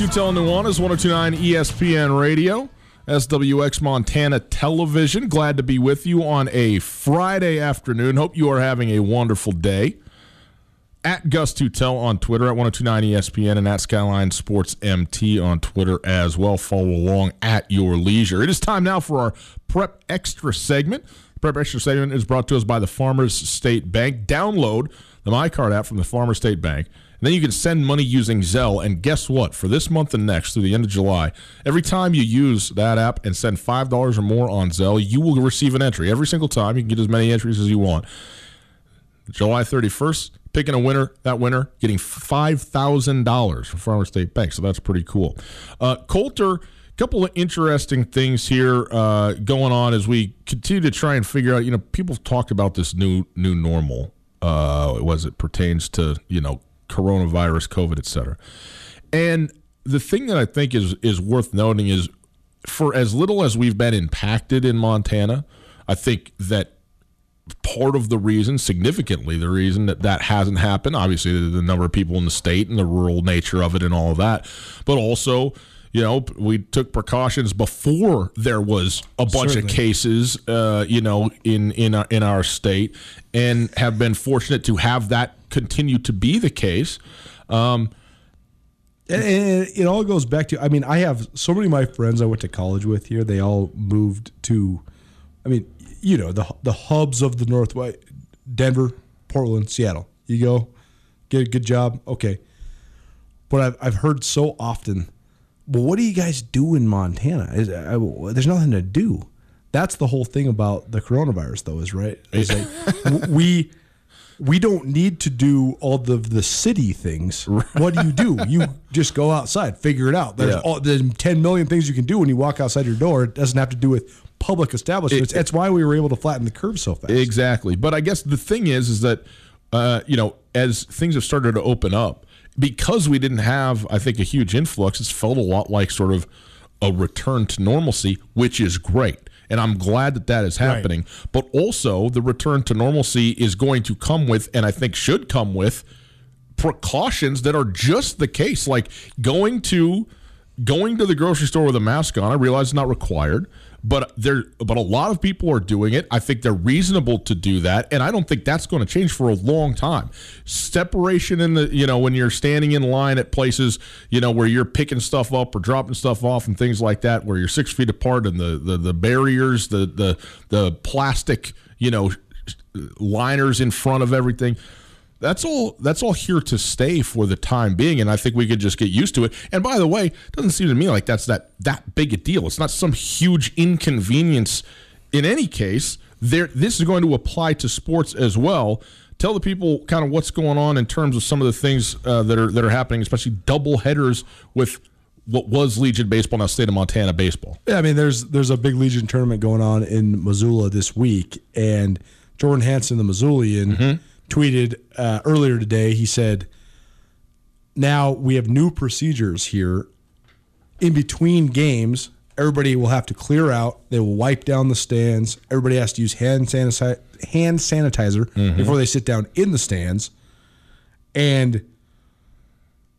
Welcome back to Tutel Nuanez, 1029 ESPN Radio, SWX Montana Television. Glad to be with you on a Friday afternoon. Hope you are having a wonderful day. At Gus Tutel on Twitter, at 1029 ESPN, and at Skyline Sports MT on Twitter as well. Follow along at your leisure. It is time now for our Prep Extra segment. Prep Extra segment is brought to us by the Farmers State Bank. Download the MyCard app from the Farmer State Bank. And then you can send money using Zelle. And guess what? For this month and next, through the end of July, every time you use that app and send $5 or more on Zelle, you will receive an entry. Every single time, you can get as many entries as you want. July 31st, picking a winner, that winner getting $5,000 from Farmer State Bank. So that's pretty cool. Uh, Colter, a couple of interesting things here uh, going on as we continue to try and figure out, you know, people talk about this new new normal uh, as it pertains to you know coronavirus, COVID, et cetera. And the thing that I think is is worth noting is for as little as we've been impacted in Montana, I think that part of the reason, significantly the reason that that hasn't happened, obviously the, the number of people in the state and the rural nature of it and all of that, but also. You know, we took precautions before there was a bunch Certainly. of cases, uh, you know, in in our, in our state, and have been fortunate to have that continue to be the case. Um, And, and it all goes back to I mean, I have so many of my friends I went to college with here. They all moved to, I mean, you know, the the hubs of the Northwest, Denver, Portland, Seattle. You go, get a good job, okay. But I've I've heard so often, well, what do you guys do in Montana? Is, I, there's nothing to do. That's the whole thing about the coronavirus, though, is right. Is like, we we don't need to do all the the city things. What do you do? You just go outside, figure it out. There's Yeah. all, there's 10 million things you can do when you walk outside your door. It doesn't have to do with public establishments. It- That's why we were able to flatten the curve so fast. Exactly. But I guess the thing is, is that uh, you know, as things have started to open up, because we didn't have, I think, a huge influx, it's felt a lot like sort of a return to normalcy, which is great. And I'm glad that that is happening. But also, the return to normalcy is going to come with, and I think should come with, precautions that are just the case. Like going to going to the grocery store with a mask on. I realize it's not required, but there but a lot of people are doing it. I think they're reasonable to do that, and I don't think that's going to change for a long time. Separation in the you know when you're standing in line at places you know where you're picking stuff up or dropping stuff off and things like that, where you're six feet apart and the the, the barriers, the the the plastic you know liners in front of everything that's all that's all here to stay for the time being and i think we could just get used to it. And by the way it doesn't seem to me like that's that that big a deal. It's not some huge inconvenience in any case. There this is going to apply to sports as well. Tell the people kind of what's going on in terms of some of the things uh, that are that are happening especially double headers with what was legion baseball now state of montana baseball. Yeah, I mean, there's there's a big Legion tournament going on in Missoula this week, and Jordan Hanson, the Missoulian, tweeted uh, earlier today. He said, "Now we have new procedures here. In between games, everybody will have to clear out. They will wipe down the stands. Everybody has to use hand sanitizer, hand sanitizer before they sit down in the stands, and."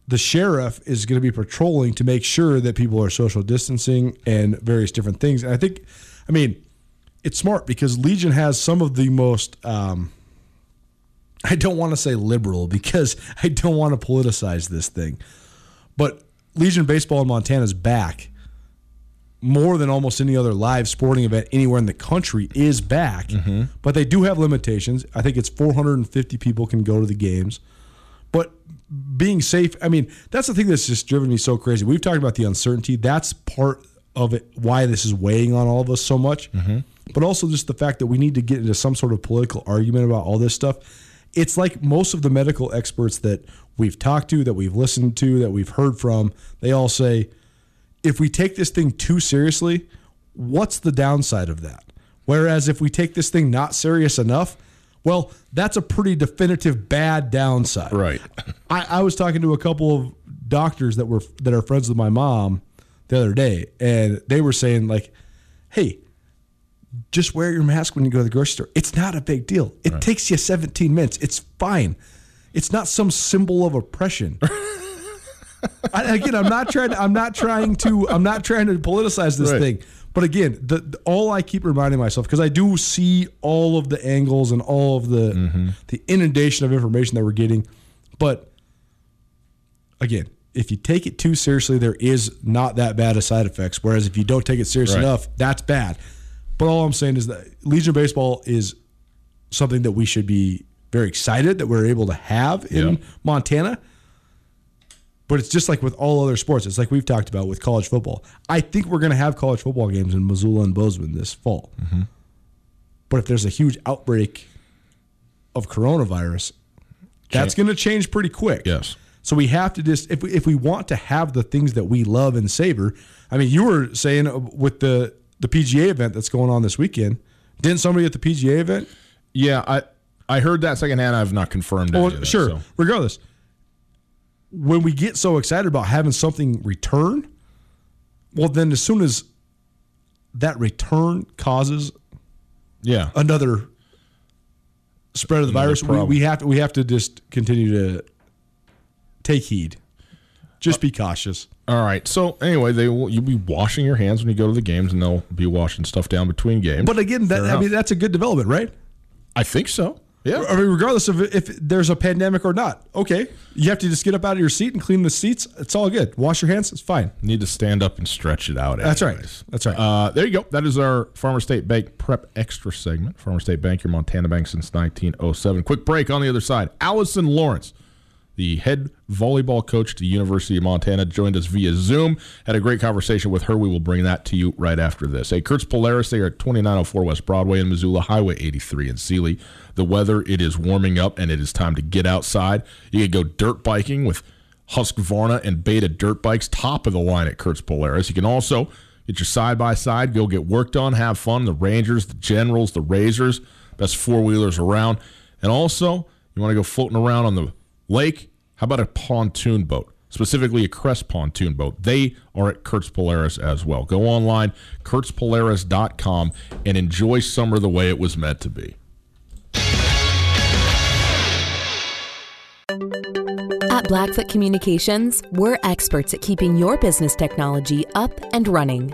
the sheriff is going to be patrolling to make sure that people are social distancing and various different things. And I think, I mean, it's smart because Legion has some of the most, um, I don't want to say liberal because I don't want to politicize this thing, but Legion Baseball in Montana is back more than almost any other live sporting event anywhere in the country is back. Mm-hmm. But they do have limitations. I think it's 450 people can go to the games. But being safe, I mean, that's the thing that's just driven me so crazy. We've talked about the uncertainty. That's part of it, why this is weighing on all of us so much. Mm-hmm. But also just the fact that we need to get into some sort of political argument about all this stuff. It's like most of the medical experts that we've talked to, that we've listened to, that we've heard from, they all say, if we take this thing too seriously, what's the downside of that? Whereas if we take this thing not serious enough, well, that's a pretty definitive bad downside. Right. I, I was talking to a couple of doctors that were that are friends with my mom the other day, and they were saying like, "Hey, just wear your mask when you go to the grocery store. It's not a big deal. It takes you 17 minutes. It's fine. It's not some symbol of oppression." I, again, I'm not trying. To, I'm not trying to. I'm not trying to politicize this Right. thing. But again, the, the- all I keep reminding myself because I do see all of the angles and all of the mm-hmm. the inundation of information that we're getting. But again, if you take it too seriously, there is not that bad of side effects. Whereas if you don't take it serious Right. enough, that's bad. But all I'm saying is that Legion Baseball is something that we should be very excited that we're able to have in Yeah. Montana. But it's just like with all other sports. It's like we've talked about with college football. I think we're going to have college football games in Missoula and Bozeman this fall. But if there's a huge outbreak of coronavirus, that's going to change pretty quick. Yes. So we have to just if we, if we want to have the things that we love and savor. I mean, you were saying uh, with the the PGA event that's going on this weekend. Didn't somebody at the PGA event? Yeah, I I heard that secondhand. I've not confirmed. Well, that, sure. so. Regardless, when we get so excited about having something return, well, then as soon as that return causes Yeah. another spread of the Another virus, we, we have to we have to just continue to take heed. Just be cautious. All right. So anyway, they will you'll be washing your hands when you go to the games, and they'll be washing stuff down between games. But again, that, I mean that's a good development, right? I think so. Yeah. I mean, regardless of if there's a pandemic or not. Okay, you have to just get up out of your seat and clean the seats. It's all good. Wash your hands. It's fine. Need to stand up and stretch it out. That's right. That's right. Uh, there you go. That is our Farmer State Bank Prep Extra segment. Farmer State Bank, your Montana bank since 1907. Quick break on the other side. Allison Lawrence, the head volleyball coach at the University of Montana, joined us via Zoom. Had a great conversation with her. We will bring that to you right after this. Hey, Kurtz Polaris, they are at 2904 West Broadway in Missoula, Highway 83 in Seeley. The weather, it is warming up and it is time to get outside. You can go dirt biking with Husqvarna and Beta dirt bikes, top of the line at Kurtz Polaris. You can also get your side by side, go get worked on, have fun. The Rangers, the Generals, the Razors, best four wheelers around. And also, you want to go floating around on the lake? How about a pontoon boat? Specifically, a Crest pontoon boat. They are at Kurtz Polaris as well. Go online, kurtzpolaris.com, and enjoy summer the way it was meant to be. At Blackfoot Communications, we're experts at keeping your business technology up and running.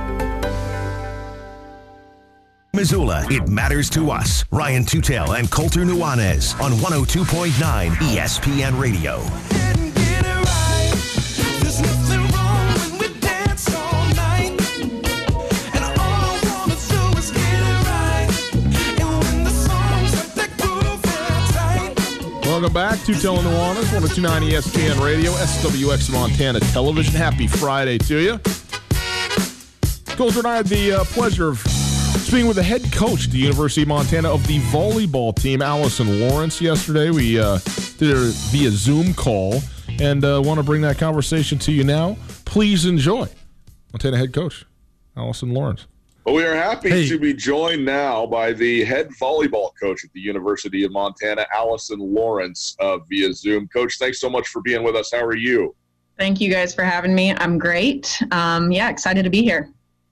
Missoula, it matters to us. Ryan Tutel and Colter Nuanez on 102.9 ESPN Radio. Welcome back to Tutel and Nuanez, 1029 ESPN Radio, SWX Montana Television. Happy Friday to you. Colter and I had the uh, pleasure of speaking with the head coach at the University of Montana of the volleyball team, Allison Lawrence, yesterday. We uh, did it via Zoom call and uh, want to bring that conversation to you now. Please enjoy. Montana head coach, Allison Lawrence. Well, we are happy Hey. to be joined now by the head volleyball coach at the University of Montana, Allison Lawrence, uh, via Zoom. Coach, thanks so much for being with us. How are you? Thank you guys for having me. I'm great. Um, yeah, excited to be here.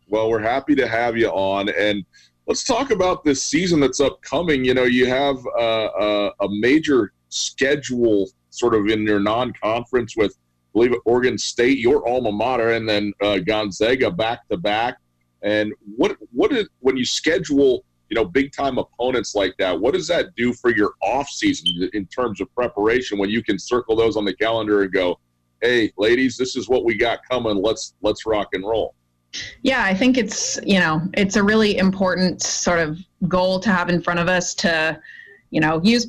Well, we're happy to have you on. And let's talk about this season that's upcoming. You know, you have a, a major schedule sort of in your non conference with, I believe, it, Oregon State, your alma mater, and then uh, Gonzaga back to back. And what what is when you schedule you know big time opponents like that? What does that do for your off season in terms of preparation when you can circle those on the calendar and go, hey, ladies, this is what we got coming. Let's let's rock and roll. Yeah, I think it's, you know, it's a really important sort of goal to have in front of us to, you know, use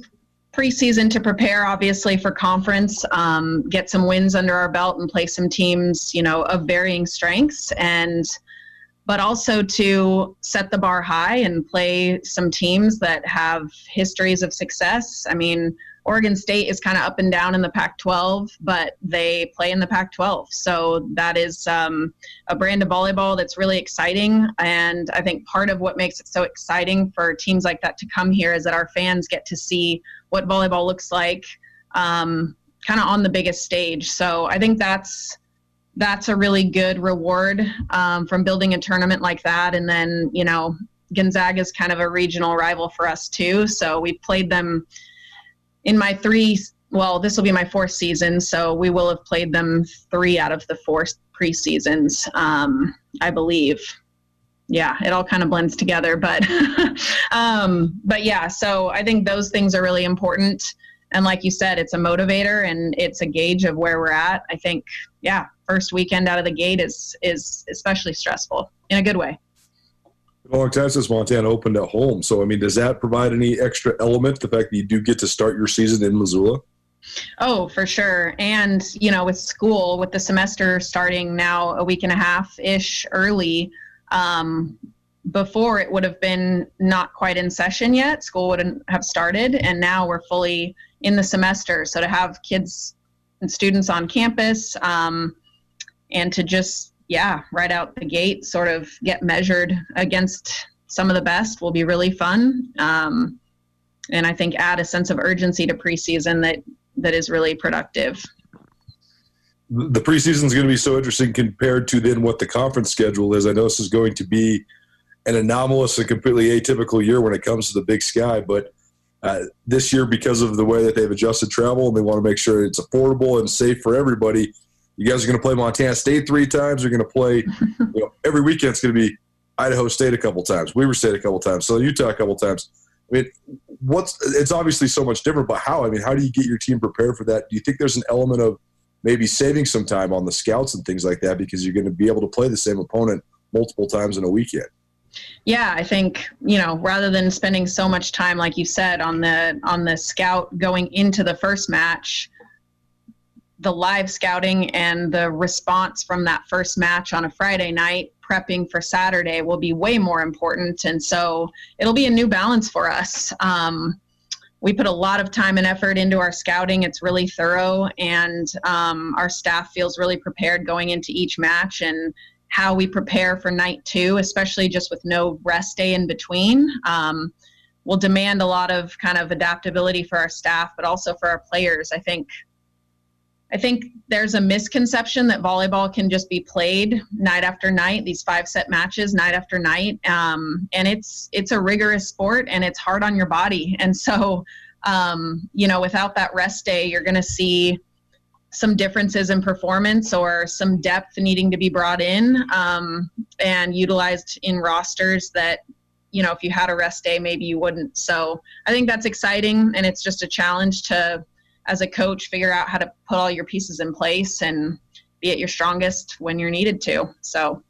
preseason to prepare obviously for conference, um, get some wins under our belt and play some teams, you know, of varying strengths and but also to set the bar high and play some teams that have histories of success. I mean, Oregon State is kind of up and down in the Pac 12, but they play in the Pac 12. So that is um, a brand of volleyball that's really exciting. And I think part of what makes it so exciting for teams like that to come here is that our fans get to see what volleyball looks like um, kind of on the biggest stage. So I think that's that's a really good reward um, from building a tournament like that. And then, you know, Gonzaga is kind of a regional rival for us too. So we played them in my three. Well, this will be my fourth season, so we will have played them three out of the four preseasons, um, I believe. Yeah, it all kind of blends together, but um, but yeah. So I think those things are really important. And like you said, it's a motivator and it's a gauge of where we're at. I think, yeah, first weekend out of the gate is is especially stressful in a good way. Long time since Montana opened at home. So, I mean, does that provide any extra element? The fact that you do get to start your season in Missoula? Oh, for sure. And, you know, with school, with the semester starting now a week and a half ish early, um, before it would have been not quite in session yet, school wouldn't have started. And now we're fully in the semester. So to have kids and students on campus um, and to just, yeah, right out the gate, sort of get measured against some of the best will be really fun. Um, and I think add a sense of urgency to preseason that that is really productive. The preseason is going to be so interesting compared to then what the conference schedule is. I know this is going to be an anomalous and completely atypical year when it comes to the Big Sky, but uh, this year, because of the way that they've adjusted travel and they want to make sure it's affordable and safe for everybody, you guys are going to play Montana State three times. You're going to play you know, every weekend. It's going to be Idaho State a couple times, Weber State a couple times, Southern Utah a couple times. I mean, what's it's obviously so much different, but how? I mean, how do you get your team prepared for that? Do you think there's an element of maybe saving some time on the scouts and things like that because you're going to be able to play the same opponent multiple times in a weekend? Yeah, I think you know rather than spending so much time, like you said, on the on the scout going into the first match, the live scouting and the response from that first match on a Friday night prepping for Saturday will be way more important. And so it'll be a new balance for us. Um, we put a lot of time and effort into our scouting. It's really thorough, and um, our staff feels really prepared going into each match and how we prepare for night two, especially just with no rest day in between. Um, will demand a lot of kind of adaptability for our staff, but also for our players. I think I think there's a misconception that volleyball can just be played night after night, these five set matches night after night. Um, and it's it's a rigorous sport and it's hard on your body. And so, um, you know, without that rest day, you're going to see some differences in performance or some depth needing to be brought in um, and utilized in rosters that you know if you had a rest day maybe you wouldn't so i think that's exciting and it's just a challenge to as a coach figure out how to put all your pieces in place and be at your strongest when you're needed to. So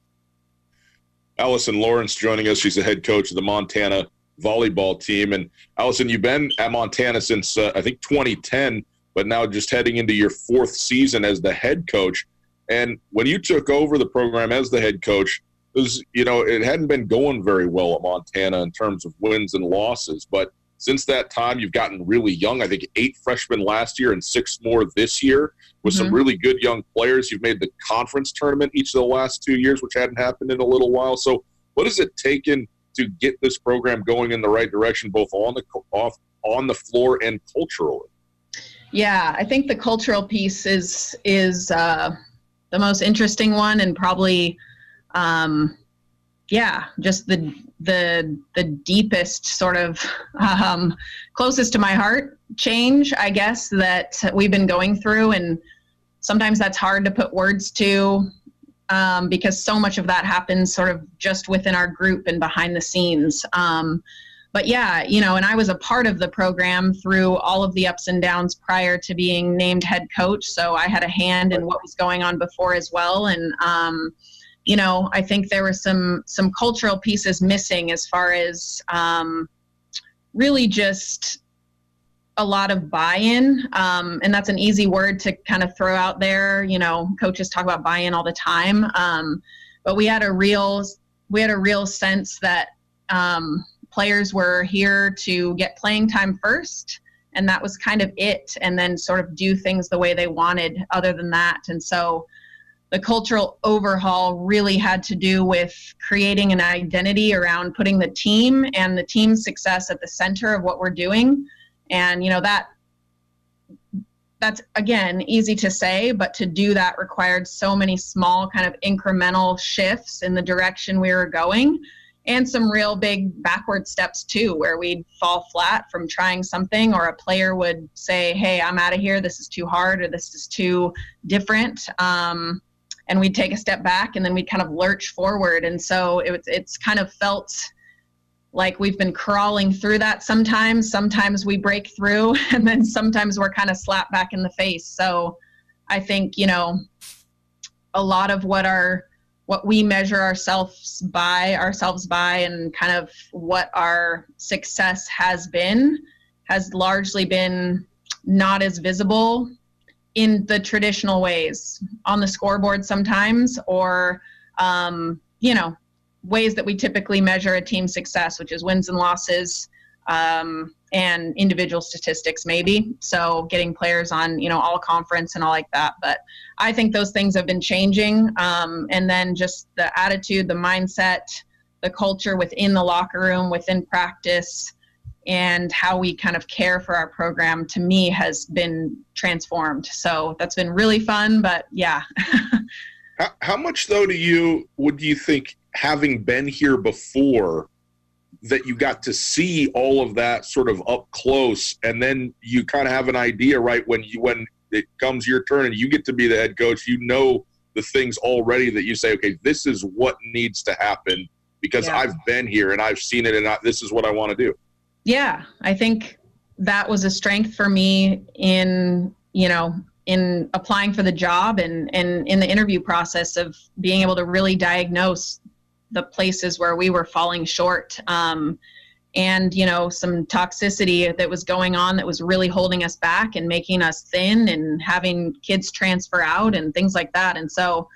Allison Lawrence joining us. She's the head coach of the Montana volleyball team. And Allison, you've been at Montana since uh, I think 2010, but now just heading into your fourth season as the head coach. And when you took over the program as the head coach, was you know it hadn't been going very well at Montana in terms of wins and losses, but since that time, you've gotten really young. I think eight freshmen last year and six more this year with mm-hmm. some really good young players. You've made the conference tournament each of the last two years, which hadn't happened in a little while. So, what has it taken to get this program going in the right direction, both on the off on the floor and culturally? Yeah, I think the cultural piece is is uh, the most interesting one, and probably, um, yeah, just the the the deepest sort of um, closest to my heart change i guess that we've been going through. And sometimes that's hard to put words to um, because so much of that happens sort of just within our group and behind the scenes. Um, but yeah you know and i was a part of the program through all of the ups and downs prior to being named head coach. So i had a hand in what was going on before as well. And um, you know, I think there were some some cultural pieces missing as far as um, really just a lot of buy-in, um, and that's an easy word to kind of throw out there. You know, coaches talk about buy-in all the time, um, but we had a real we had a real sense that um, players were here to get playing time first. And that was kind of it. And then sort of do things the way they wanted other than that. And so the cultural overhaul really had to do with creating an identity around putting the team and the team's success at the center of what we're doing. And you know that that's again easy to say but to do that required so many small kind of incremental shifts in the direction we were going and some real big backward steps too where we'd fall flat from trying something or a player would say hey i'm out of here. This is too hard or this is too different. Um, and we'd take a step back and then we'd kind of lurch forward. And so it, it's kind of felt like we've been crawling through that sometimes. Sometimes we break through and then sometimes we're kind of slapped back in the face. So i think you know a lot of what our what we measure ourselves by ourselves by and kind of what our success has been has largely been not as visible in the traditional ways on the scoreboard sometimes or um, you know ways that we typically measure a team's success which is wins and losses um, and individual statistics maybe. So getting players on you know all conference and all like that. But i think those things have been changing um, and then just the attitude the mindset the culture within the locker room within practice and how we kind of care for our program to me has been transformed. So that's been really fun but yeah. How, how much though do you would you think having been here before that you got to see all of that sort of up close and then you kind of have an idea right when you when it comes your turn and you get to be the head coach you know the things already that you say okay this is what needs to happen because Yeah. I've been here and I've seen it and I, this is what I want to do yeah i think that was a strength for me in you know in applying for the job and and in the interview process of being able to really diagnose the places where we were falling short um, and you know some toxicity that was going on that was really holding us back and making us thin and having kids transfer out and things like that. And so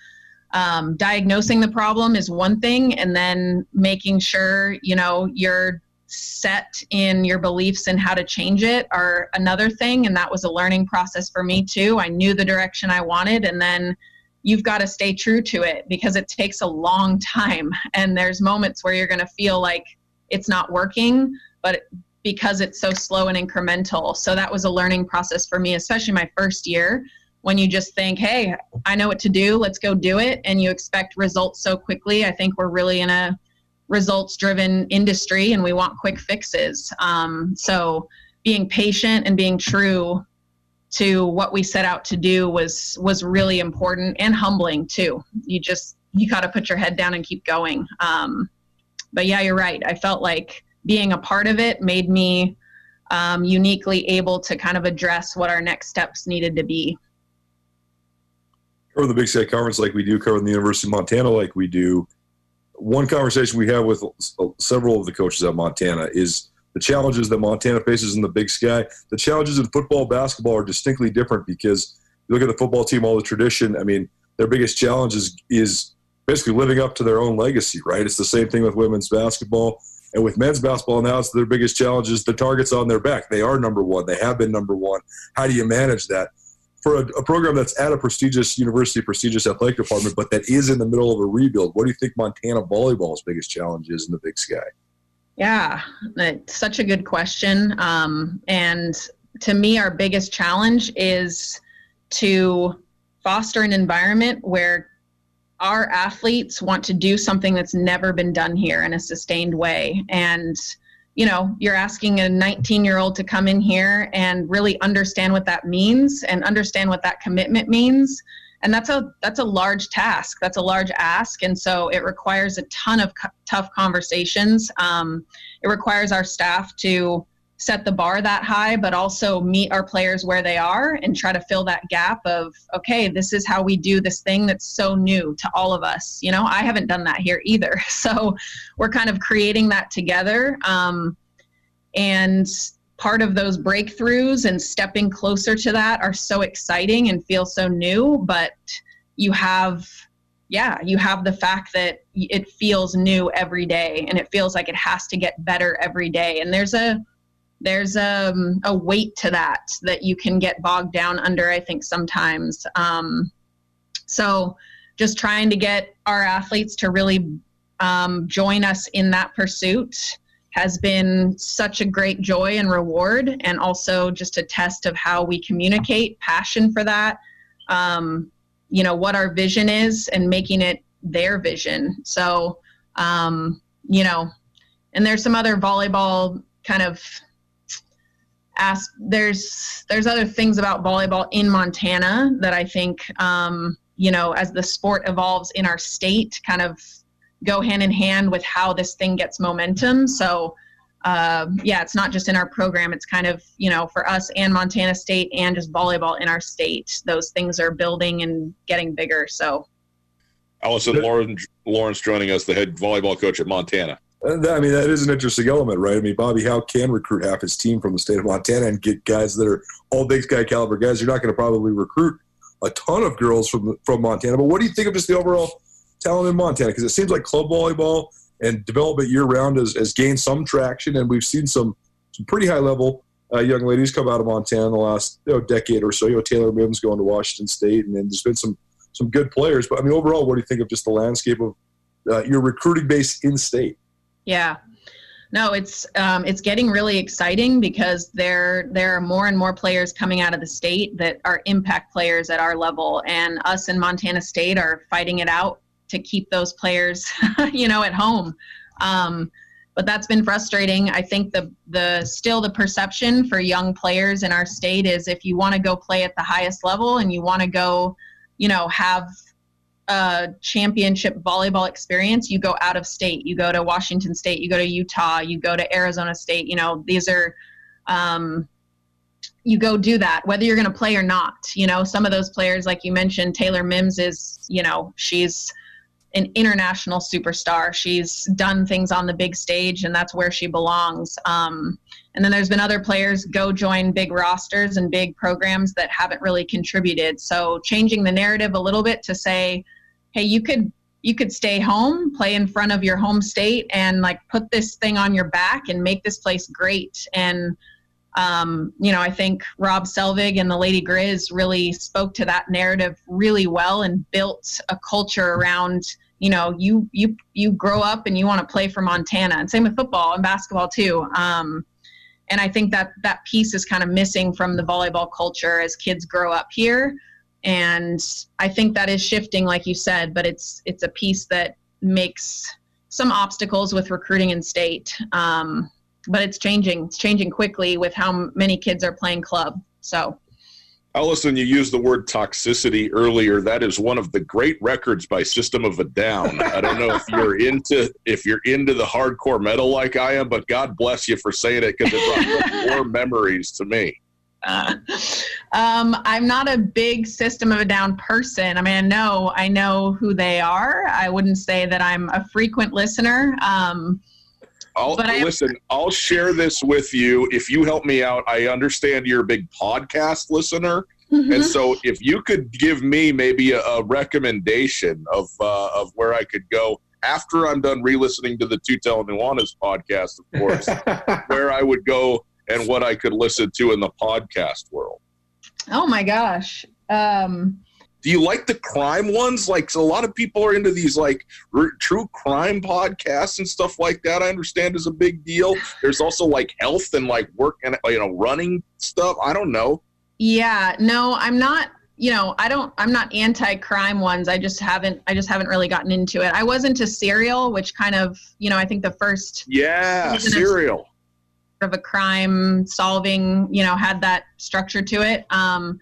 um, diagnosing the problem is one thing and then making sure you know you're set in your beliefs and how to change it are another thing and that was a learning process for me too. I knew the direction i wanted and then you've got to stay true to it because it takes a long time. And there's moments where you're going to feel like it's not working but because it's so slow and incremental. So that was a learning process for me especially my first year when you just think hey i know what to do let's go do it and you expect results so quickly. I think we're really in a results driven industry and we want quick fixes. Um, so being patient and being true to what we set out to do was was really important and humbling too. You just you got to put your head down and keep going. Um, but yeah you're right. I felt like being a part of it made me um, uniquely able to kind of address what our next steps needed to be. Cover the Big Sky Conference like we do, cover the University of Montana like we do. One conversation we have with several of the coaches at Montana is the challenges that Montana faces in the Big Sky. The challenges in football, basketball are distinctly different because you look at the football team, all the tradition. I mean, their biggest challenge is, is basically living up to their own legacy, right? It's the same thing with women's basketball. And with men's basketball now, it's their biggest challenge is the targets on their back. They are number one. They have been number one. How do you manage that? For a, a program that's at a prestigious university, prestigious athletic department, but that is in the middle of a rebuild, what do you think Montana volleyball's biggest challenge is in the Big Sky? Yeah, such a good question. Um, and to me, our biggest challenge is to foster an environment where our athletes want to do something that's never been done here in a sustained way. And, you know, you're asking a 19 year old to come in here and really understand what that means and understand what that commitment means. And that's a that's a large task. That's a large ask. And so it requires a ton of co- tough conversations. Um, it requires our staff to set the bar that high but also meet our players where they are and try to fill that gap of okay this is how we do this thing that's so new to all of us. You know i haven't done that here either. So we're kind of creating that together um, and part of those breakthroughs and stepping closer to that are so exciting and feel so new but you have yeah you have the fact that it feels new every day and it feels like it has to get better every day. And there's a there's a, a weight to that that you can get bogged down under i think sometimes um, so just trying to get our athletes to really um, join us in that pursuit has been such a great joy and reward, and also just a test of how we communicate passion for that. Um, you know what our vision is, and making it their vision. So, um, you know, and there's some other volleyball kind of ask. There's there's other things about volleyball in Montana that I think um, you know as the sport evolves in our state, kind of go hand in hand with how this thing gets momentum. So, uh, yeah, it's not just in our program. It's kind of, you know, for us and Montana State and just volleyball in our state, those things are building and getting bigger. So, Allison Lawrence, Lawrence joining us, the head volleyball coach at Montana. Uh, I mean, that is an interesting element, right? I mean, Bobby Hauck can recruit half his team from the state of Montana and get guys that are all big sky caliber guys. You're not going to probably recruit a ton of girls from from Montana. But what do you think of just the overall talent in Montana? Because it seems like club volleyball and development year round has, has gained some traction, and we've seen some some pretty high level uh, young ladies come out of Montana in the last you know, decade or so. You know, Taylor Mims going to Washington State, and then there's been some some good players. But I mean, overall, what do you think of just the landscape of uh, your recruiting base in state? Yeah. No, it's um, it's getting really exciting because there there are more and more players coming out of the state that are impact players at our level, and us in Montana State are fighting it out to keep those players, you know, at home. Um, but that's been frustrating. I think the the still the perception for young players in our state is if you want to go play at the highest level and you want to go, you know, have a championship volleyball experience, you go out of state. You go to Washington State, you go to Utah, you go to Arizona State. You know, these are, um, you go do that, whether you're going to play or not. You know, some of those players, like you mentioned, Taylor Mims is, you know, she's an international superstar. She's done things on the big stage, and that's where she belongs. Um, and then there's been other players go join big rosters and big programs that haven't really contributed. So changing the narrative a little bit to say, hey, you could you could stay home, play in front of your home state, and like put this thing on your back and make this place great. And um, you know, I think Rob Selvig and the Lady Griz really spoke to that narrative really well and built a culture around you know you you you grow up and you want to play for Montana and same with football and basketball too. Um, and I think that that piece is kind of missing from the volleyball culture as kids grow up here. And I think that is shifting, like you said, but it's it's a piece that makes some obstacles with recruiting in state. Um, but it's changing. It's changing quickly with how many kids are playing club. So Allison, you used the word toxicity earlier. That is one of the great records by System of a Down. I don't know if you're into if you're into the hardcore metal like I am, but God bless you for saying it because it brought more memories to me. uh, um, I'm not a big System of a Down person. I mean, I know I know who they are. I wouldn't say that I'm a frequent listener. Um, I'll But I- listen. I'll share this with you if you help me out. I understand you're a big podcast listener, and so if you could give me maybe a, a recommendation of uh, of where I could go after I'm done re-listening to the Tutel Nuanez podcast, of course, where I would go and what I could listen to in the podcast world. oh my gosh. Um, Do you like the crime ones? Like so a lot of people are into these like r- true crime podcasts and stuff like that. I understand is a big deal. There's also like health and like work and you know running stuff. I don't know. Yeah, no, I'm not. You know, I don't. I'm not anti-crime ones. I just haven't. I just haven't really gotten into it. I was into Serial, which kind of, you know, I think the first Yeah, Isn't of a crime solving, you know, had that structure to it. Um,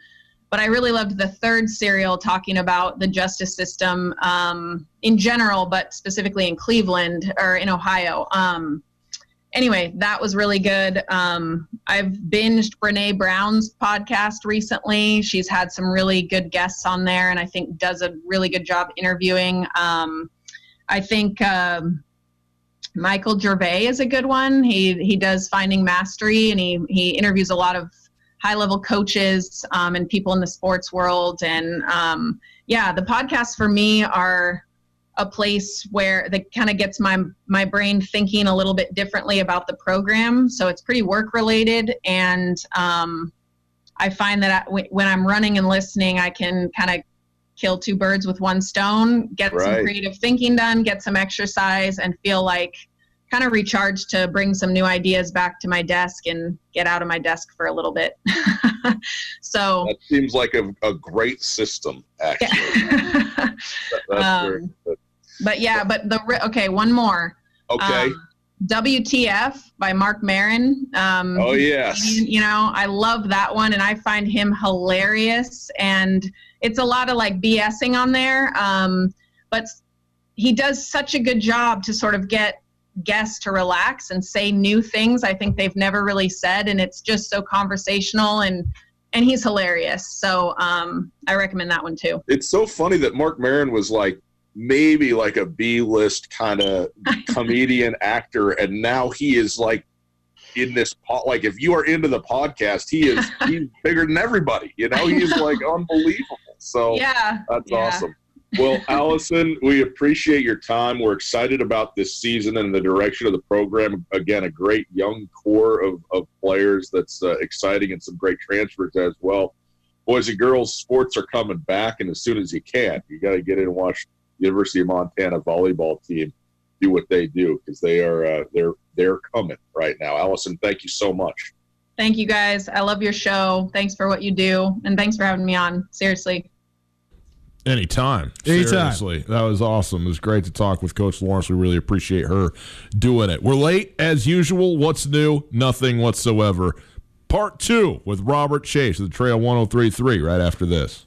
but I really loved the third serial talking about the justice system um, in general, but specifically in Cleveland or in Ohio. Um, anyway, that was really good. Um, I've binged Brene Brown's podcast recently. She's had some really good guests on there, and I think does a really good job interviewing. Um, I think. Um, Michael Gervais is a good one. He he does Finding Mastery, and he he interviews a lot of high level coaches um, and people in the sports world. And um, yeah, the podcasts for me are a place where that kind of gets my my brain thinking a little bit differently about the program. So it's pretty work related, and um, I find that I, when- when I'm running and listening, I can kind of kill two birds with one stone, get Right. some creative thinking done, get some exercise, and feel like kind of recharged to bring some new ideas back to my desk and get out of my desk for a little bit. so, That seems like a, a great system. Actually, yeah. That- that's Um, but yeah, but the okay, one more. Okay. Um, WTF by Mark Maron. Um, oh yes. you know i love that one and i find him hilarious and it's a lot of like bsing on there um, but he does such a good job to sort of get guests to relax and say new things i think they've never really said and it's just so conversational and and he's hilarious so um, i recommend that one too It's so funny that Mark Maron was like maybe like a B list kind of comedian actor, and now he is like in this po- like if you are into the podcast, he is he's bigger than everybody. You know, he's like unbelievable. So Yeah. that's yeah. awesome. Well, Allison, we appreciate your time. We're excited about this season and the direction of the program. Again, a great young core of, of players that's uh, exciting and some great transfers as well. Boys and girls, sports are coming back, and as soon as you can, you got to get in and watch the University of Montana volleyball team do what they do because they are uh, they're they're coming right now. Allison, thank you so much. Thank you guys. I love your show. Thanks for what you do. And thanks for having me on. Seriously. Anytime. Anytime. Seriously. That was awesome. It was great to talk with Coach Lawrence. We really appreciate her doing it. We're late as usual. What's new? Nothing whatsoever. Part two with Robert Chase of the Trail 1033 right after this.